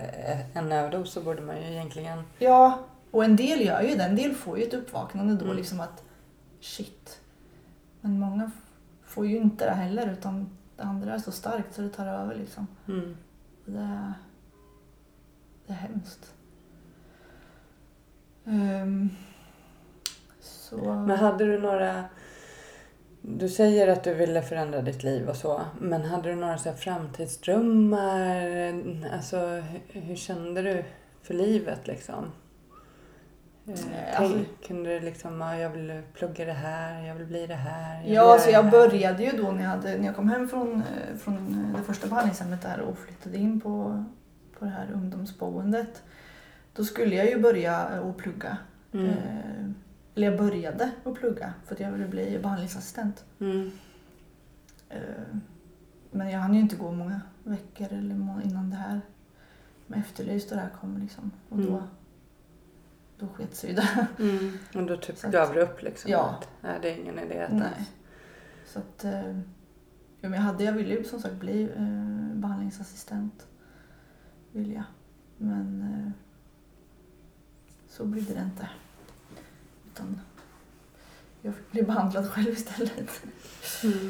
en överdos så borde man ju egentligen... Ja, och en del gör ju det. En del får ju ett uppvaknande då Mm. liksom att shit. Men många får ju inte det heller utan det andra är så starkt så det tar över liksom. Mm. Det, är, det är hemskt. Ehm, så... Men hade du några... Du säger att du ville förändra ditt liv och så. Men hade du några så framtidsdrömmar? Alltså, hur, hur kände du för livet liksom? Eh, Eh, alltså- kunde du liksom, ja, jag vill plugga det här, jag vill bli det här. Ja, göra alltså jag började ju då när jag, hade, när jag kom hem från, eh, från det första behandlingshemmet där och flyttade in på, på det här ungdomsboendet. Då skulle jag ju börja eh, att plugga. Mm. Eh, eller jag började att plugga för att jag ville bli behandlingsassistent. Mm. Eh, men jag hann ju inte gå många veckor eller må- innan det här med Efterlyst och det här kom liksom. Och då, Mm. Då sket sig det. Mm. Och då typ Så gav du upp liksom? Ja. Att, nej, det är ingen idé att Nej. ens- Så att, eh, ja, men jag, hade, jag ville ju som sagt bli eh, behandlingsassistent. Vill jag. Men eh, så blev det inte. Utan jag fick bli behandlad själv istället. Mm.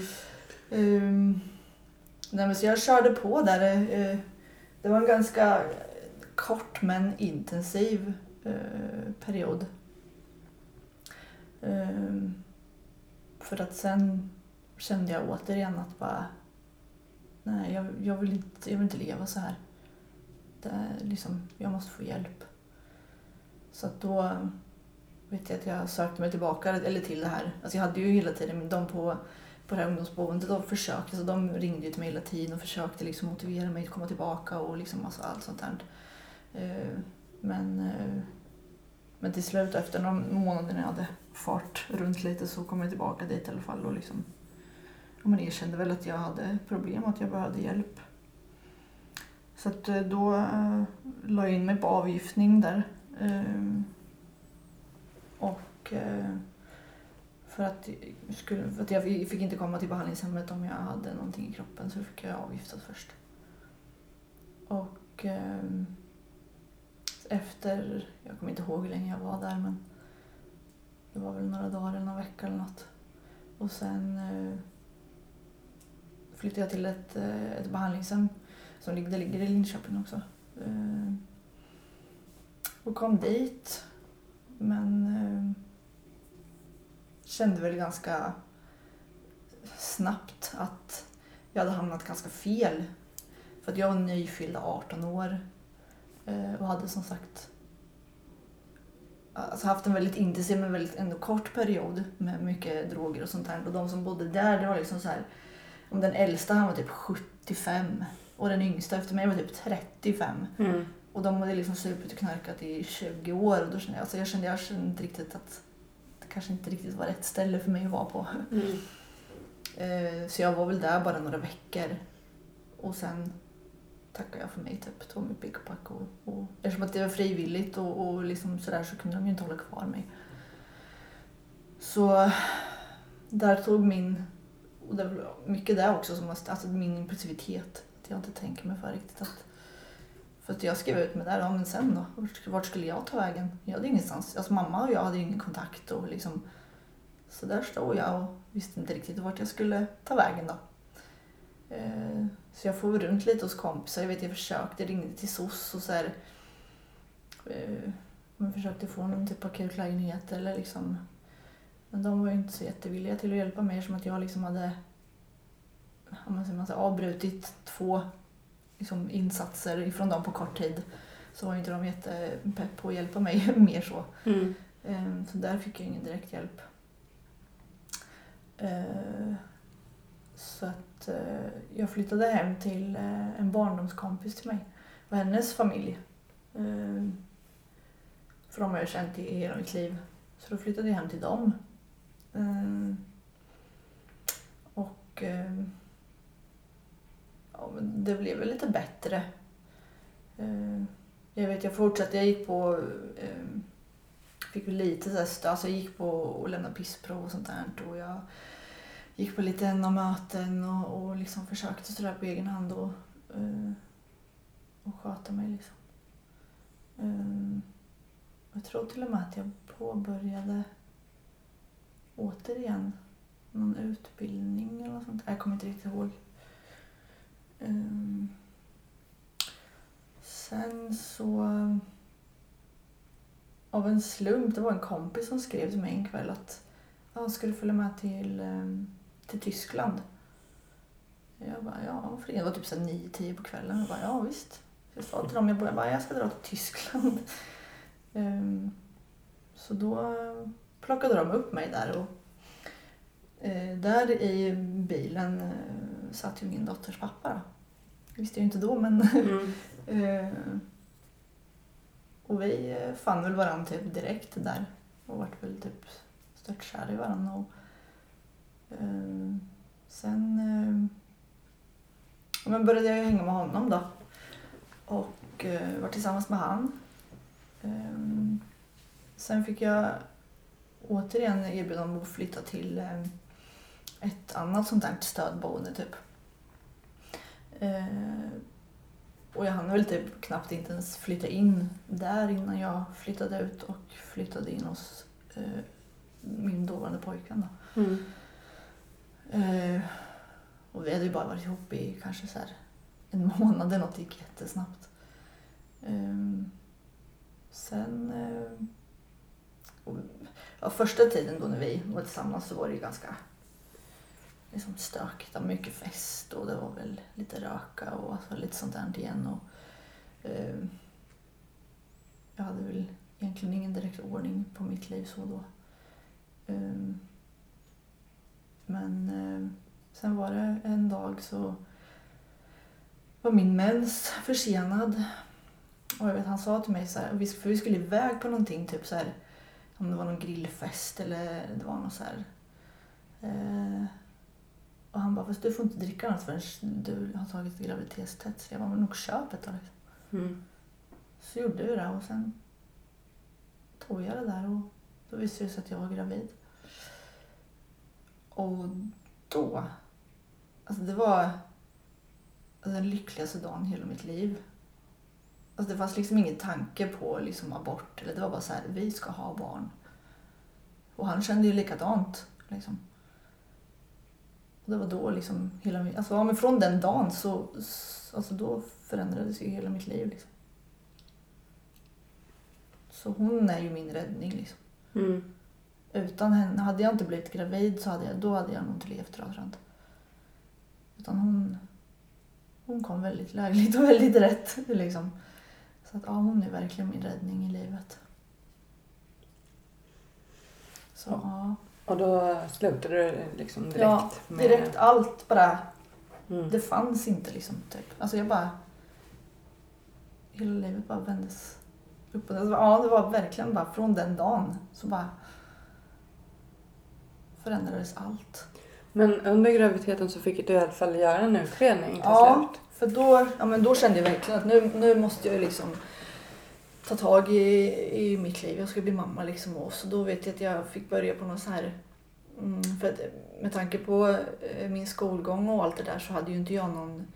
Ehm, nej, men så jag körde på där. eh, det var en ganska kort men intensiv Eh, period. Ehm, för att sen kände jag återigen att bara nej, jag, jag, vill, inte, jag vill inte leva så här. Det är liksom, jag måste få hjälp. Så att då vet jag att jag sökte mig tillbaka eller till det här. Alltså jag hade ju hela tiden de på på det här ungdomsboendet, de försökte, alltså de ringde ju till mig hela tiden och försökte liksom motivera mig att komma tillbaka och liksom alltså allt sånt där. Ehm, men, eh, men till slut efter några månader när jag hade fart runt lite så kom jag tillbaka dit i alla fall och liksom ja, men erkände väl att jag hade problem och att jag behövde hjälp. Så att eh, då eh, la jag in mig på avgiftning där. Eh, Och eh, för att, jag skulle, för att jag fick inte komma till behandlingshemmet om jag hade någonting i kroppen så fick jag avgiftas först. Och eh, efter, jag kommer inte ihåg hur länge jag var där men det var väl några dagar eller några veckor eller något. Och sen eh, flyttade jag till ett, eh, ett behandlingshem som ligger, det ligger i Linköping också. Eh, och kom dit. Men eh, kände väl ganska snabbt att jag hade hamnat ganska fel. För att jag var nyfyllda 18 år och hade som sagt alltså haft en väldigt intensiv men väldigt ändå kort period med mycket droger och sånt där. Och de som bodde där, det var liksom så här, om den äldsta han var typ 75 och den yngsta efter mig var typ 35. Mm. Och de hade liksom supit och knarkat i 20 år och då kände jag, alltså jag kände, jag kände inte riktigt att det kanske inte riktigt var rätt ställe för mig att vara på. Mm. Eh, Så jag var väl där bara några veckor. Och sen tackade jag för mig, typ tog mitt pick och. Och, eftersom att det var frivilligt och, och liksom sådär så kunde de ju inte hålla kvar mig. Så där tog min, och det var mycket där också, som var, alltså min impulsivitet. Att jag inte tänker mig för riktigt. Att, för att jag skrev ut mig där, ja men sen då? Vart, vart skulle jag ta vägen? Jag hade ingenstans, alltså mamma och jag hade ju ingen kontakt och liksom så där stod jag och visste inte riktigt vart jag skulle ta vägen då. Eh, Så jag for runt lite hos kompisar. Jag vet jag försökte, ringde till SOS och så här. eh, Man försökte få någon typ av akutlägenhet eller liksom. Men de var ju inte så jättevilliga till att hjälpa mig som att jag liksom hade om man säger, man säger, avbrutit två liksom, insatser ifrån dem på kort tid. Så var ju inte de jättepepp på att hjälpa mig mer så. Mm. Eh, Så där fick jag ingen direkt hjälp. Så att eh, jag flyttade hem till eh, en barndomskompis till mig och hennes familj. Eh, För de har jag känt i hela mitt liv. Så då flyttade jag hem till dem. Eh, Och eh, ja, men det blev väl lite bättre. Eh, Jag vet, jag fortsatte, jag gick på eh, fick lite så här stöd. Alltså jag gick på och lämnade pissprov och sånt där. Och jag gick på lite NA-möten och, och liksom försökte sådär på egen hand och, eh, och sköta mig liksom. Ehm, jag tror till och med att jag påbörjade återigen någon utbildning eller något sånt. Jag kommer inte riktigt ihåg. Ehm, sen så... Av en slump, det var en kompis som skrev till mig en kväll att han skulle följa med till, um, till Tyskland. Jag bara, ja, för det var typ 9-10 på kvällen. Jag bara, ja visst. Jag sa till dem, jag bara, jag ska dra till Tyskland. Ehm, så då plockade de upp mig där och eh, där i bilen eh, satt ju min dotters pappa. Då. Det visste jag ju inte då men Mm. Eh, och vi fann väl varandra typ direkt där och vart väl typ störtkära i varandra. Och, Ehm, sen eh, men började jag hänga med honom då och eh, var tillsammans med han. Eh, sen fick jag återigen erbjudande om att flytta till eh, ett annat sånt där stödboende typ. Eh, och jag hann väl typ knappt inte ens flytta in där innan jag flyttade ut och flyttade in hos eh, min dåvarande pojkvän. Då. Mm. Eh, och vi hade ju bara varit ihop i kanske så här en månad eller något, det gick jättesnabbt. Eh, sen... Eh, och, ja, första tiden då när vi var tillsammans så var det ju ganska liksom stökigt. Det var mycket fest och det var väl lite röka och alltså lite sånt där igen. Och, eh, jag hade väl egentligen ingen direkt ordning på mitt liv så då. Eh, men eh, sen var det en dag så var min mens försenad. Och jag vet, han sa till mig så här, vi- för vi skulle iväg på någonting, typ så här, om det var någon grillfest eller det var något så här. Eh, och han bara, fast du får inte dricka något förrän du har tagit graviditetstest. Så jag bara, men nog köp ett då liksom. Mm. Så gjorde vi det och sen tog jag det där och då visste det sig att jag var gravid. Och då, alltså det var alltså den lyckligaste dagen i hela mitt liv. Alltså det fanns liksom ingen tanke på liksom abort eller det var bara så här, vi ska ha barn. Och han kände ju likadant liksom. Och det var då liksom hela min... alltså ja, men från den dagen så, alltså då förändrades ju hela mitt liv liksom. Så hon är ju min räddning liksom. Mm. Utan henne, hade jag inte blivit gravid så hade jag, då hade jag nog inte levt inte. Utan hon, hon kom väldigt lägligt och väldigt rätt. Liksom. Så att ja, hon är verkligen min räddning i livet. Så ja, Och då slutade du liksom direkt ja med... direkt allt bara, Mm. det fanns inte liksom. Typ. Alltså jag bara, hela livet bara vändes upp och ner. Alltså, Ja, det var verkligen bara från den dagen så bara förändrades allt. Men under graviditeten så fick du i alla fall göra en utredning till Ja. slut. För då, ja, men då kände jag verkligen att nu, nu måste jag liksom ta tag i, i mitt liv. Jag ska bli mamma liksom. Och så då vet jag att jag fick börja på något så här... Mm, för att med tanke på eh, min skolgång och allt det där så hade ju inte jag någon...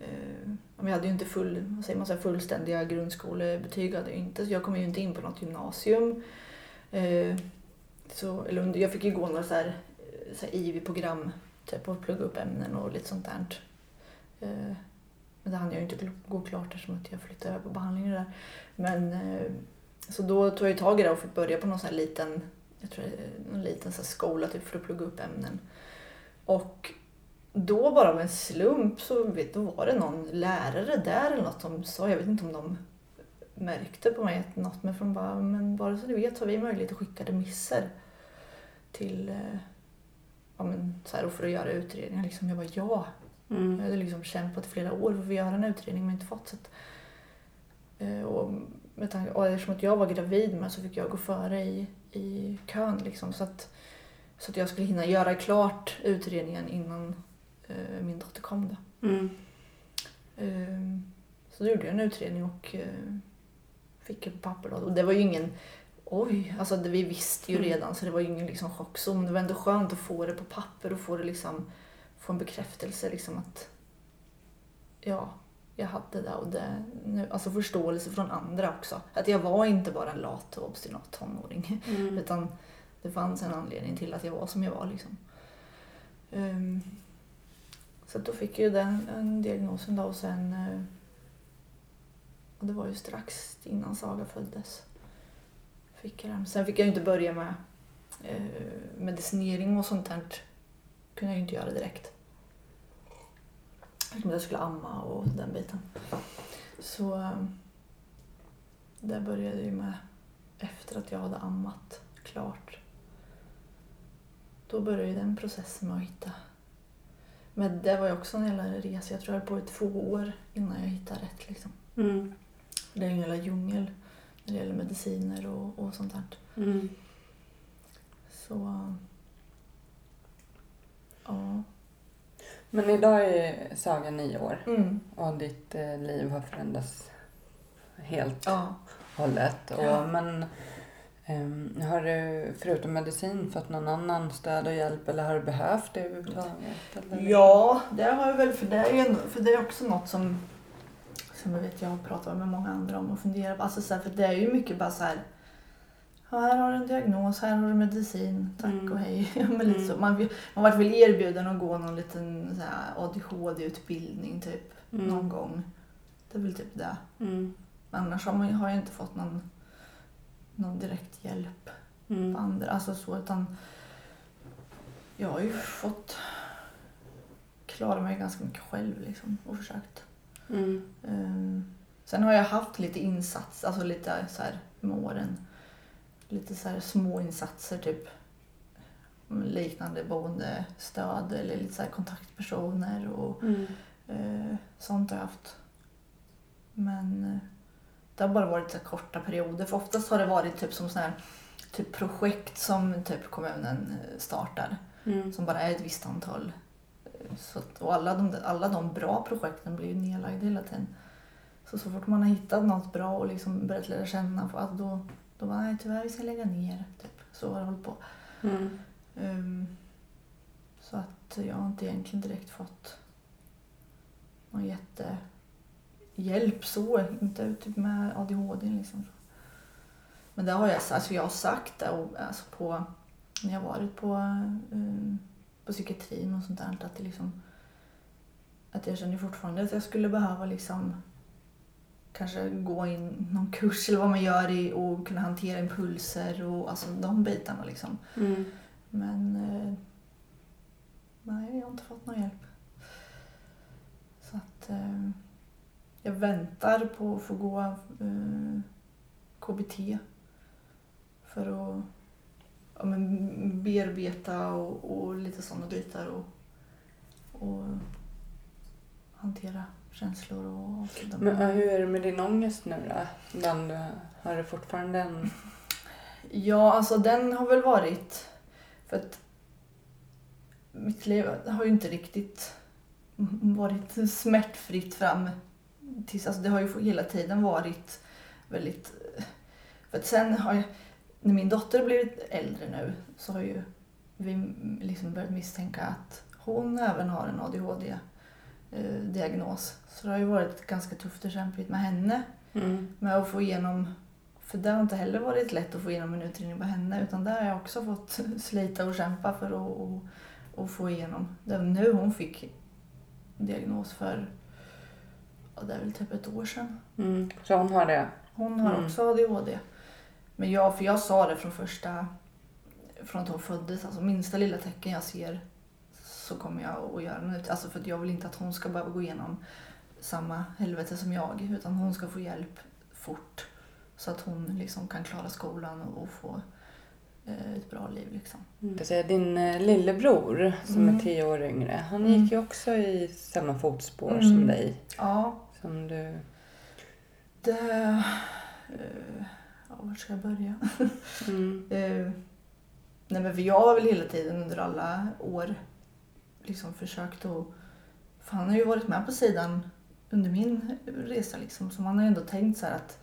Eh, jag hade ju inte full, vad säger man, så här, fullständiga grundskolebetyg. Hade jag, inte, så jag kom ju inte in på något gymnasium. Eh, så, eller under, jag fick ju gå några så här, eh, så här IV-program typ, och plugga upp ämnen och lite sånt där. Eh, men det hann jag ju inte gå klart eftersom att jag flyttade över på behandlingen där. Men eh, så då tog jag ju tag i det och fick börja på någon så här liten, jag tror eh, någon liten så här skola typ för att plugga upp ämnen. Och då bara av en slump så vet, då var det någon lärare där eller något som sa, jag vet inte om de märkte på mig att något, men från bara, men bara så du vet har vi möjlighet att skicka remisser till, eh, ja men så här, och för att göra utredningar liksom. Jag bara ja, jag Mm. hade liksom kämpat i flera år för att göra en utredning men inte fått. Så att, eh, och, med tanke, och eftersom att jag var gravid med så fick jag gå före i, i kön. Liksom, så, att, så att jag skulle hinna göra klart utredningen innan eh, min dotter kom. Då. Mm. Eh, så då gjorde jag en utredning och eh, fick ett papper. Då. Och det var ju ingen Oj, alltså det, vi visste ju Mm. redan så det var ju ingen liksom chockzon. Det var ändå skönt att få det på papper och få det liksom få en bekräftelse liksom att ja, jag hade det och det, nu, alltså förståelse från andra också. Att jag var inte bara en lat och obstinat tonåring. Mm. Utan det fanns en anledning till att jag var som jag var liksom. Ehm, Så då fick jag ju den en diagnosen då och sen... Och det var ju strax innan Saga föddes. Fick jag den. Sen fick jag ju inte börja med eh, medicinering och sånt där. kunde jag ju inte göra direkt. Eftersom jag skulle amma och den biten. Så det började ju med efter att jag hade ammat klart. Då började ju den processen med att hitta. Men det var ju också en jävla resa. Jag tror jag höll på i två år innan jag hittade rätt. Liksom. Mm. Det är en jävla djungel när det gäller mediciner och, och sånt där. Mm. Så... Ja. Men idag är Saga nio år Mm. och ditt eh, liv har förändrats helt Ja. hållet. Och, Ja. Men ehm, har du förutom medicin fått någon annan stöd och hjälp eller har du behövt det överhuvudtaget? Eller? Ja, det har jag väl. För det är, ju för det är också något som, som jag vet jag har pratat med många andra om och funderat på. Alltså så här, för det är ju mycket bara så här. Ja, här har du en diagnos, här har du medicin, tack Mm. och hej. Men lite så. Mm. Man, man vart väl erbjuden att gå någon liten ADHD-utbildning typ Mm. någon gång. Det är väl typ det. Mm. Men annars har, man, har jag inte fått någon, någon direkt hjälp Mm. på andra. Alltså så, utan jag har ju fått klara mig ganska mycket själv liksom, och försökt. Mm. Ehm, sen har jag haft lite insats, alltså lite så här med åren. Lite så här små insatser typ liknande boendestöd eller lite så kontaktpersoner och Mm. eh, sånt har jag haft. Men eh, det har bara varit så korta perioder för oftast har det varit typ som sån här typ projekt som typ kommunen eh, startar Mm. som bara är ett visst antal. Så att, och alla de, alla de bra projekten blir ju nedlagda hela tiden. Så så fort man har hittat något bra och liksom börjat lära känna, för att då, då bara nej tyvärr vi ska lägga ner. Typ. Så har det hållit på. Mm. Ehm, så att jag har inte egentligen direkt fått någon jättehjälp så. Inte typ med ADHD liksom. Men det har jag, alltså jag har sagt det och, alltså på, när jag varit på, um, på psykiatrin och sånt där. Att, det liksom, att jag känner fortfarande att jag skulle behöva liksom kanske gå in någon kurs eller vad man gör i och kunna hantera impulser och alltså de bitarna liksom. Mm. Men eh, nej, jag har inte fått någon hjälp. Så att eh, jag väntar på att få gå eh, KBT för att ja, men, bearbeta och, och lite sådana bitar och, och hantera känslor och sådär. Men hur är det med din ångest nu då? Den, har du fortfarande en... Ja, alltså den har väl varit... För att mitt liv har ju inte riktigt varit smärtfritt fram tills... Alltså det har ju hela tiden varit väldigt... För att sen har jag... När min dotter blivit äldre nu så har ju vi liksom börjat misstänka att hon även har en ADHD-diagnos. Så det har ju varit ganska tufft och kämpigt med henne Mm. med att få igenom för det har inte heller varit lätt att få igenom en utredning på henne utan där har jag också fått slita och kämpa för att och, och få igenom. Det var nu hon fick diagnos för, ja, det är väl typ ett år sedan. Mm. Så hon har det? Hon har Mm. också ADHD. Men jag, för jag sa det från första, från att hon föddes, alltså minsta lilla tecken jag ser så kommer jag att göra ut. Alltså för att jag vill inte att hon ska behöva gå igenom samma helvete som jag utan hon ska få hjälp fort så att hon liksom kan klara skolan och, få eh, ett bra liv liksom. Mm. Din eh, lillebror som Mm. är tio år yngre, han Mm. gick ju också i samma fotspår Mm. som dig. Ja, Som du... det... Ja, vart ska jag börja? Mm. Eh, nej men för jag har väl hela tiden under alla år liksom försökt att... För han har ju varit med på sidan under min resa liksom. Så man har ju ändå tänkt så att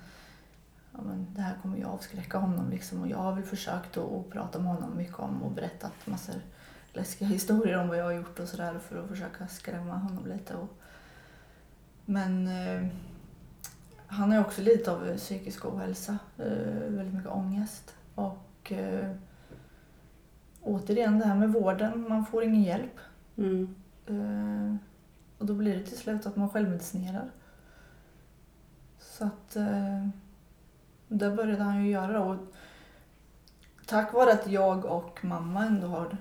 ja, men det här kommer ju avskräcka honom liksom. Och jag har väl försökt att, att prata med honom mycket om och berättat massor läskiga historier om vad jag har gjort och sådär för att försöka skrämma honom lite. Och, men eh, han har också lite av psykisk ohälsa, eh, väldigt mycket ångest. Och eh, återigen det här med vården, man får ingen hjälp. Mm. Eh, Och då blir det till slut att man självmedicinerar. Så att det började han ju göra. Och tack vare att jag och mamma ändå har...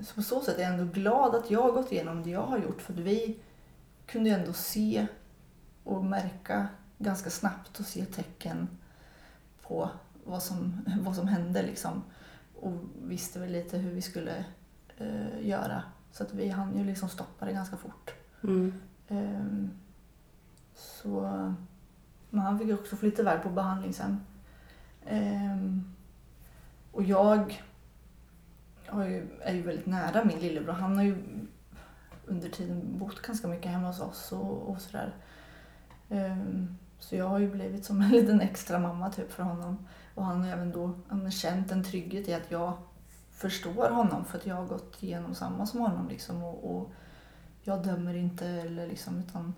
Så på så sätt är jag ändå glad att jag har gått igenom det jag har gjort. För att vi kunde ju ändå se och märka ganska snabbt och se tecken på vad som, vad som hände. Liksom. Och visste väl lite hur vi skulle eh, göra. Så att vi hann ju liksom stoppa det ganska fort. Mm. Ehm, så men han fick också flytta iväg på behandlingshem. Ehm, och jag ju, är ju väldigt nära min lillebror. Han har ju under tiden bott ganska mycket hemma hos oss och, och sådär. Ehm, så jag har ju blivit som en liten extra mamma typ för honom. Och han har även då han har känt en trygghet i att jag förstår honom för att jag har gått igenom samma som honom. Liksom, och, och jag dömer inte eller liksom, utan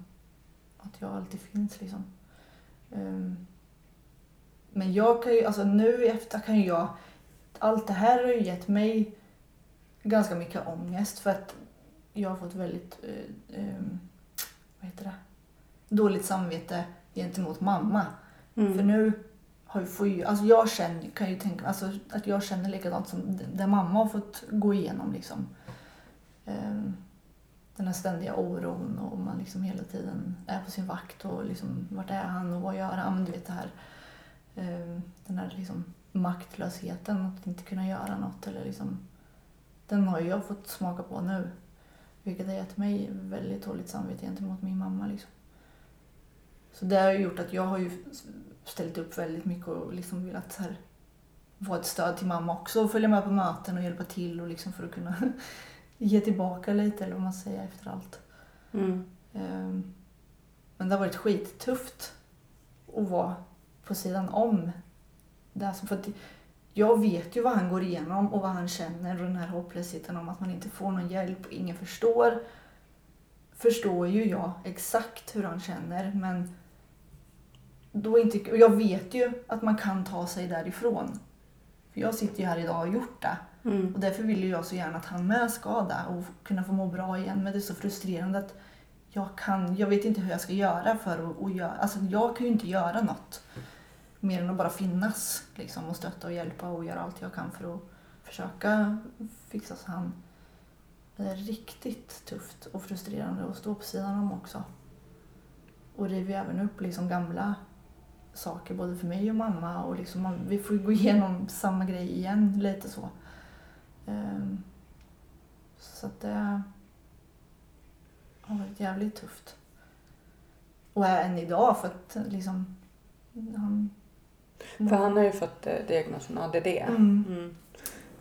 att jag alltid finns. Liksom. Um, men jag kan ju, alltså nu i efter kan ju jag, allt det här har ju gett mig ganska mycket ångest för att jag har fått väldigt, uh, um, vad heter det, dåligt samvete gentemot mamma. Mm. För nu har jag, får ju, alltså jag känner, kan ju tänka alltså att jag känner likadant som det mamma har fått gå igenom liksom. Um, den här ständiga oron och man liksom hela tiden är på sin vakt och liksom vart är han och vad gör han? Men du vet det här um, den här liksom maktlösheten att inte kunna göra något eller liksom den har jag fått smaka på nu. Vilket har gett mig väldigt dåligt samvete gentemot min mamma liksom. Så det har gjort att jag har ju ställt upp väldigt mycket och liksom velat så här, vara ett stöd till mamma också och följa med på möten och hjälpa till och liksom för att kunna ge tillbaka lite eller vad man säger efter allt. Mm. Um, men det har varit skittufft att vara på sidan om. Det här som, för att jag vet ju vad han går igenom och vad han känner och den här hopplösheten om att man inte får någon hjälp och ingen förstår. Förstår ju jag exakt hur han känner men då inte, och jag vet ju att man kan ta sig därifrån. För jag sitter ju här idag och har gjort det. Mm. Och därför vill ju jag så gärna att han med ska det och kunna få må bra igen. Men det är så frustrerande att jag kan, jag vet inte hur jag ska göra för att, att göra, alltså jag kan ju inte göra något. Mer än att bara finnas liksom och stötta och hjälpa och göra allt jag kan för att försöka fixa så han. Det är riktigt tufft och frustrerande att stå på sidan om också. Och river även upp liksom gamla saker både för mig och mamma och liksom man, vi får gå igenom samma grej igen lite så. Um, så att det har varit jävligt tufft. Och än idag för att liksom han... För han har ju fått eh, diagnosen ADD. Mm. Mm.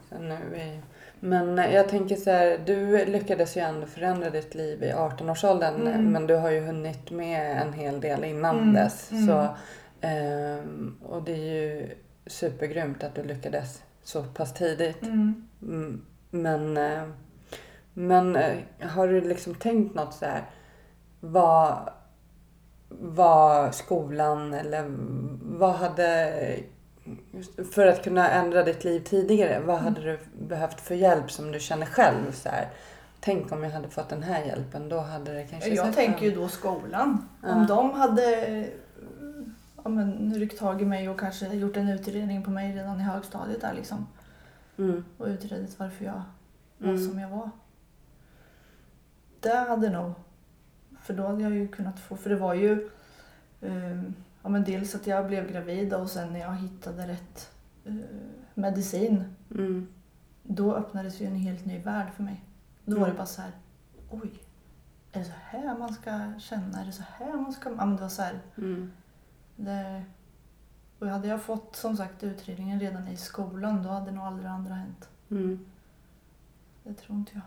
Så nu är... Men eh, jag tänker så här, du lyckades ju ändå förändra ditt liv i 18-årsåldern Mm. men du har ju hunnit med en hel del innan Mm, dess. mm. Så, ehm, och det är ju supergrymt att du lyckades så pass tidigt. Mm. Mm, Men, eh, men eh, har du liksom tänkt något så här? Vad, vad skolan eller vad hade... För att kunna ändra ditt liv tidigare, vad hade du behövt för hjälp som du känner själv? Så här? Tänk om jag hade fått den här hjälpen, då hade det kanske Jag tänker ju då skolan. Ja. Om de hade ja, men, ryckt tag i mig och kanske gjort en utredning på mig redan i högstadiet där liksom. Mm, Och utredit varför jag var Mm. som jag var. Det hade nog. För då hade jag ju kunnat få, för det var ju eh, ja, men dels att jag blev gravid och sen när jag hittade rätt eh, medicin. mm, Då öppnades ju en helt ny värld för mig. Då var det Mm. bara så här, oj. Är det så här man ska känna? Är det så här man ska... Ja, men det var så här, mm, det... Och hade jag fått som sagt utredningen redan i skolan då hade nog aldrig det andra hänt. mm. Det tror inte jag.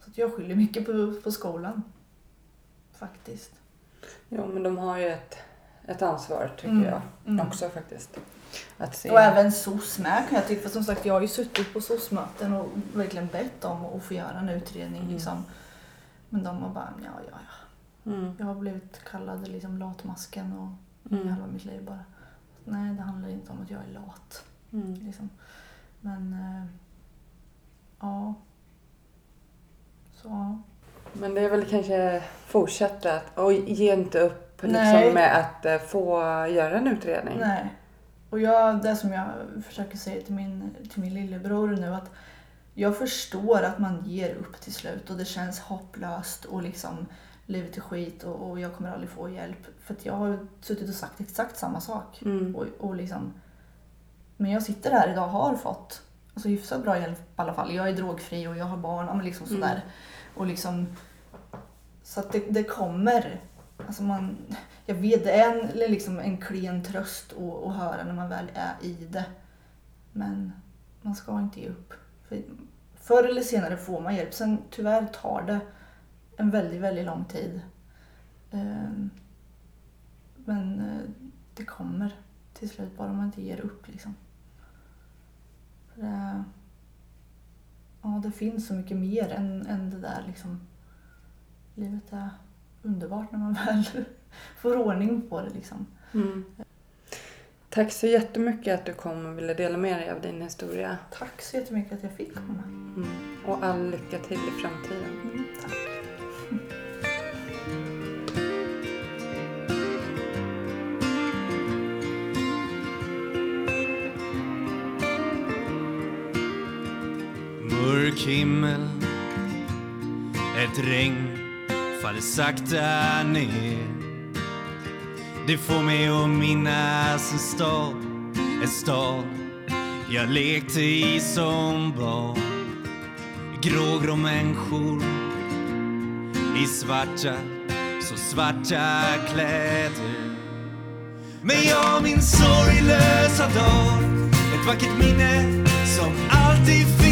Så jag skyller mycket på, på skolan. Faktiskt. Jo, men de har ju ett, ett ansvar tycker Mm, jag mm. också faktiskt. Att se. Och även SOS med kan jag tycka. För som sagt jag har ju suttit på SOS-möten och verkligen bett om att få göra en utredning. Mm. Liksom. Men de har bara, ja ja ja. Mm, Jag har blivit kallad liksom latmasken och Mm. halva mitt liv bara. Nej, det handlar inte om att jag är lat. mm. Liksom. Men, eh, ja. Så, ja. Men det är väl kanske fortsätta att, och ge inte upp liksom, med att eh, få göra en utredning. Nej. Och jag, det som jag försöker säga till min, till min lillebror nu att jag förstår att man ger upp till slut och det känns hopplöst och liksom livet är skit och, och jag kommer aldrig få hjälp. För att jag har suttit och sagt exakt samma sak. Mm. Och, och liksom, men jag sitter här idag och har fått alltså, hyfsat bra hjälp i alla fall. Jag är drogfri och jag har barn. ja, Men liksom Mm. sådär. Och liksom, så att det, det kommer. Alltså man, jag vet, det är en, liksom en klen tröst att, att höra när man väl är i det. Men man ska inte ge upp. För förr eller senare får man hjälp. Sen tyvärr tar det en väldigt, väldigt lång tid. Ehm, Men eh, det kommer till slut bara man inte ger upp liksom. Det, ja, det finns så mycket mer än, än det där liksom. Livet är underbart när man väl får ordning på det liksom. Mm. Tack så jättemycket att du kom och ville dela med dig av din historia. Tack så jättemycket att jag fick komma. Mm. Och all lycka till i framtiden. Mm, tack. Mörk himmel Ett regn faller sakta ner. Det får mig att minnas en stad En stad jag lekte i som barn. Grågrå människor i svarta, så svarta kläder. Men jag min sorglösa dag Ett vackert minne som alltid finns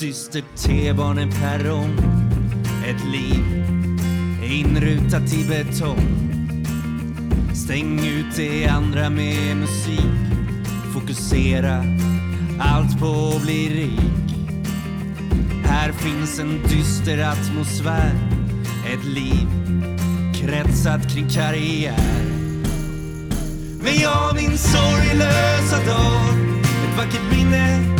dyster T-baneperrong Ett liv inrutat i betong. Stäng ut det andra med musik. Fokusera allt på att bli rik. Här finns en dyster atmosfär. Ett liv kretsat kring karriär. Men jag min sorglösa dag. Ett vackert minne